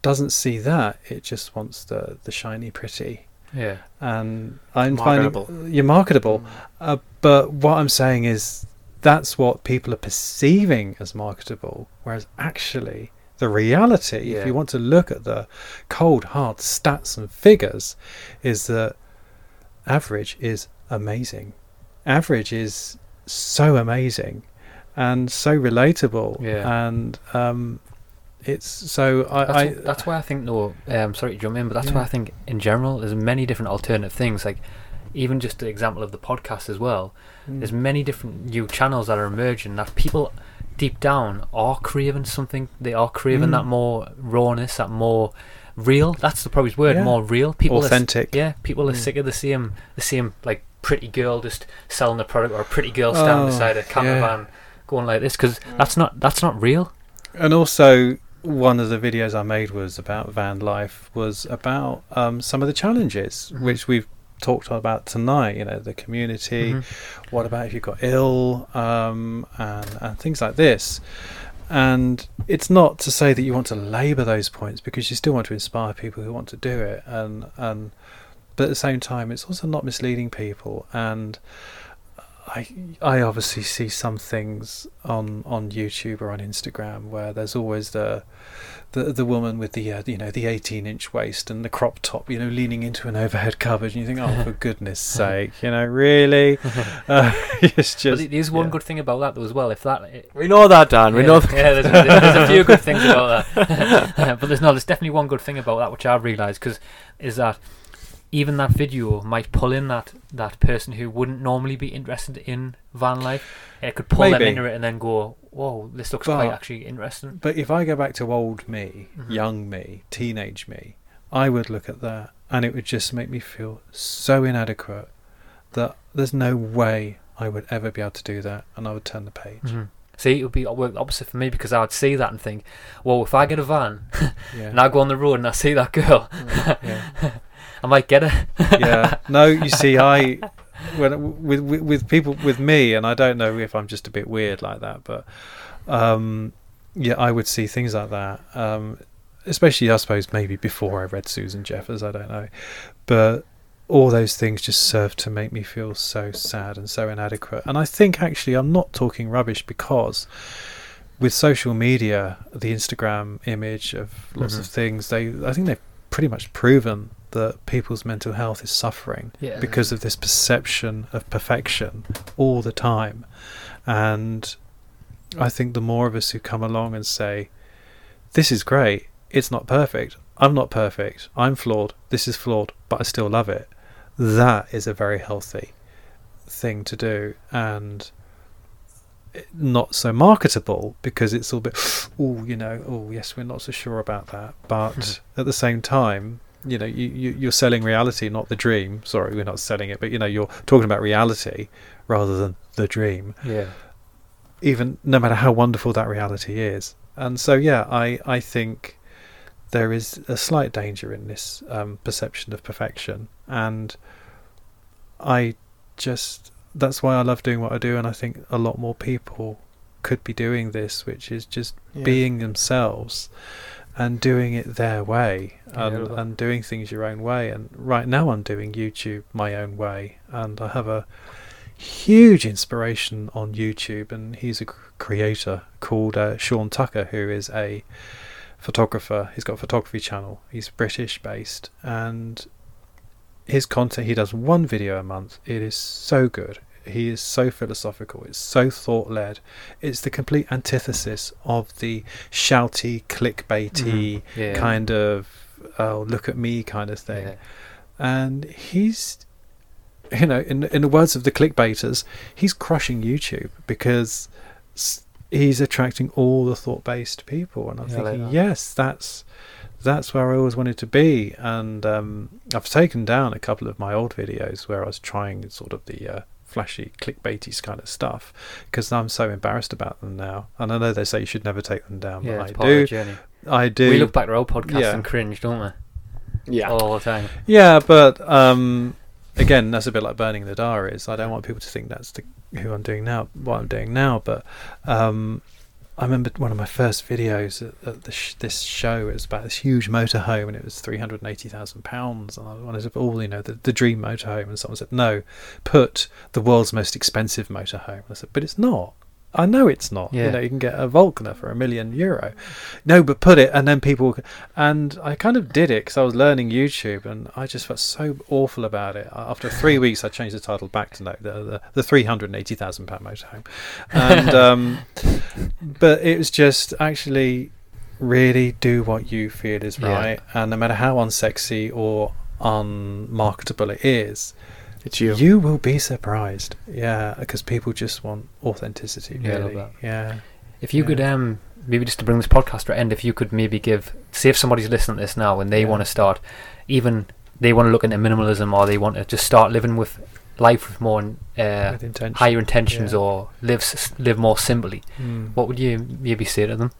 doesn't see that. It just wants the the shiny, pretty. Yeah. And I'm Marketable. finding you're marketable. Uh, but what I'm saying is that's what people are perceiving as marketable, whereas actually the reality, if you want to look at the cold hard stats and figures, is that average is amazing. Average is so amazing and so relatable. Yeah. And um, it's so I, That's, I wh- that's why I think no. Um, sorry to jump in, but that's why I think in general there's many different alternative things. Like even just the example of the podcast as well. Mm. There's many different new channels that are emerging that people deep down are craving something. They are craving Mm. that more rawness, that more real. That's the probably word. Yeah. More real. People are Authentic. yeah, people are Mm. sick of the same, the same like pretty girl just selling a product or a pretty girl standing Oh, beside a camper yeah. van going like this because that's not that's not real. and also one of the videos I made was about van life was about um, some of the challenges Mhm. which we've talked about tonight you know the community Mhm. what about if you got ill um, and, and things like this and it's not to say that you want to labour those points because you still want to inspire people who want to do it and and but at the same time it's also not misleading people and I I obviously see some things on on YouTube or on Instagram where there's always the the the woman with the uh, you know the 18 inch waist and the crop top you know leaning into an overhead cupboard and you think oh for *laughs* goodness sake you know really *laughs* uh, *laughs* it's But there's one yeah. good thing about that though as well. If that We know that, Dan. We yeah, know that. yeah, there's, there's a few good things about that. but there's no, there's definitely one good thing about that which I've realised because is that even that video might pull in that that person who wouldn't normally be interested in van life. It could pull them Maybe. into it and then go, "Whoa, this looks quite actually interesting." But if I go back to old me, Mhm. young me, teenage me, I would look at that and it would just make me feel so inadequate that there's no way I would ever be able to do that and I would turn the page. Mhm. See, it would be work opposite for me because I would see that and think, "Well, if I get a van *laughs* Yeah. and I go on the road and I see that girl, yeah. *laughs* *laughs* I might get her." yeah. No, you see, I when with, with with people with me, and I don't know if I'm just a bit weird like that, but um, yeah, I would see things like that. Um, especially, I suppose, maybe before I read Susan Jeffers, I don't know, but all those things just serve to make me feel so sad and so inadequate. And I think actually, I'm not talking rubbish because with social media, the Instagram image of lots Mhm. of things, they I think they've pretty much proven that people's mental health is suffering Yeah. because of this perception of perfection all the time. And I think the more of us who come along and say, This is great, it's not perfect, I'm not perfect, I'm flawed, this is flawed, but I still love it, that is a very healthy thing to do. And not so marketable because it's all a bit, oh, you know, oh, yes, we're not so sure about that. But hmm. at the same time, you know, you, you, you're selling reality, not the dream. Sorry, we're not selling it, but you know, you're talking about reality rather than the dream, yeah. even no matter how wonderful that reality is. And so, yeah, I, I think there is a slight danger in this um, perception of perfection. And I just, that's why I love doing what I do. And I think a lot more people could be doing this, which is just Yeah. being themselves and doing it their way and, Yeah. and doing things your own way. And right now I'm doing YouTube my own way, and I have a huge inspiration on YouTube, and he's a creator called uh, Sean Tucker, who is a photographer. He's got a photography channel. He's British based, and his content. He does one video a month. It is so good. He is so philosophical. It's so thought led. It's the complete antithesis of the shouty, clickbaity Yeah. kind of "oh look at me" kind of thing. Yeah. And he's, you know, in in the words of the clickbaiters, he's crushing YouTube because he's attracting all the thought based people. And I'm Yeah, like thinking, that. yes, that's that's where I always wanted to be. And um, I've taken down a couple of my old videos where I was trying sort of the uh, flashy, clickbaity kind of stuff because I'm so embarrassed about them now. And I know they say you should never take them down, Yeah, but it's I part of the do. journey. I do. We look back at our old podcasts Yeah. and cringe, don't we? Yeah. All the time. Yeah, but um, again, that's a bit like burning the diaries. I don't want people to think that's the, who I'm doing now, what I'm doing now. But um, I remember one of my first videos at, at the sh- this show. It was about this huge motorhome, and it was three hundred and eighty thousand pounds. And I wanted to all you know the, the dream motorhome, and someone said, "No, put the world's most expensive motorhome." I said, "But it's not." I know it's not. Yeah. You know, you can get a Volkner for a million euro. No, but put it, and then people, and I kind of did it because I was learning YouTube, and I just felt so awful about it. After three *laughs* weeks, I changed the title back to no, the the, the three hundred and eighty thousand pound motorhome, and *laughs* um, but it was just actually really do what you feel is Yeah. right, and no matter how unsexy or unmarketable it is, It's you. you will be surprised. Yeah, because people just want authenticity. Yeah, I love that. Yeah. If you Yeah. could, um, maybe just to bring this podcast to an end, if you could maybe give, say, if somebody's listening to this now and they Yeah. want to start, even they want to look into minimalism or they want to just start living with life with more uh, With intention. higher intentions Yeah. or live live more simply, Mm. what would you maybe say to them?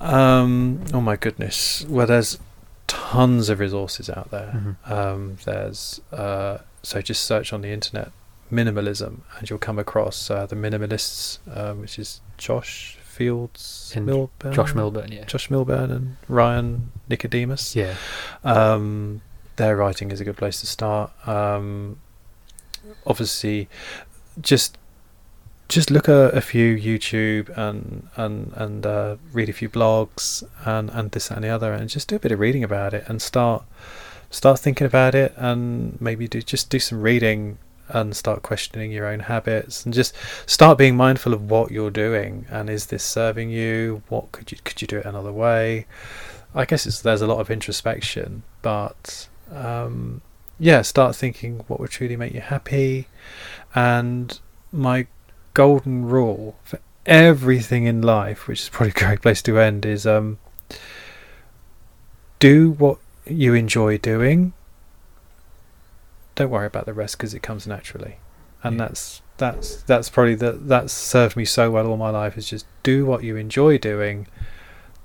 Um, oh my goodness. Well, there's tons of resources out there. Mhm. Um, there's uh, so just search on the internet minimalism, and you'll come across uh, the minimalists, um, which is Josh Fields, And Millburn, Josh Millburn, yeah. Josh Millburn, and Ryan Nicodemus. Yeah. Um, their writing is a good place to start. Um, obviously, just just look at a few YouTube and and and uh, read a few blogs and and this that, and the other, and just do a bit of reading about it and start start thinking about it and maybe do just do some reading and start questioning your own habits and just start being mindful of what you're doing and is this serving you? What could you could you do it another way? I guess it's there's a lot of introspection but um yeah start thinking what would truly make you happy. And my golden rule for everything in life which is probably a great place to end is um do what you enjoy doing don't worry about the rest because it comes naturally. And Yeah. that's that's that's probably the that's served me so well all my life is just do what you enjoy doing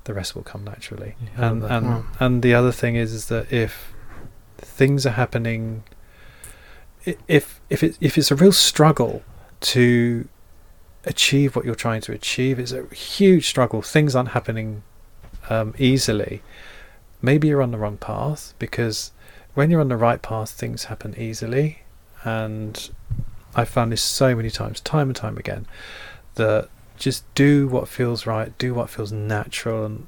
the rest will come naturally. Yeah, and and Wow. and the other thing is is that if things are happening if if it if it's a real struggle to achieve what you're trying to achieve it's a huge struggle. Things aren't happening um, easily maybe you're on the wrong path because when you're on the right path things happen easily. And I've found this so many times time and time again that just do what feels right do what feels natural and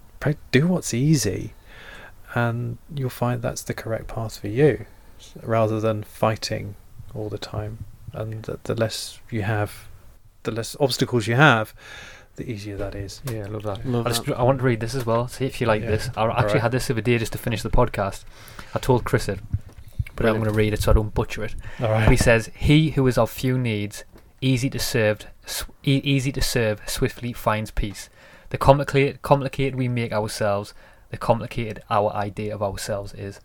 do what's easy and you'll find that's the correct path for you rather than fighting all the time. And the, less you have the less obstacles you have the easier that is Yeah, I love that. Love I, just, that. I want to read this as well. See if you like Yeah. this. I actually Alright. had this the other day just to finish the podcast. I told Chris it, but I'm going to read it so I don't butcher it. all He says, "He who is of few needs, easy to serve, sw- e- easy to serve, swiftly finds peace. The complicated, complicated we make ourselves, the complicated our idea of ourselves is."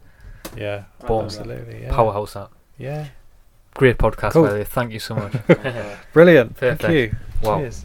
yeah Boom. absolutely yeah. Powerhouse that. yeah Great podcast, Cool. by the way. Thank you so much. *laughs* brilliant Perfect. thank you Wow. cheers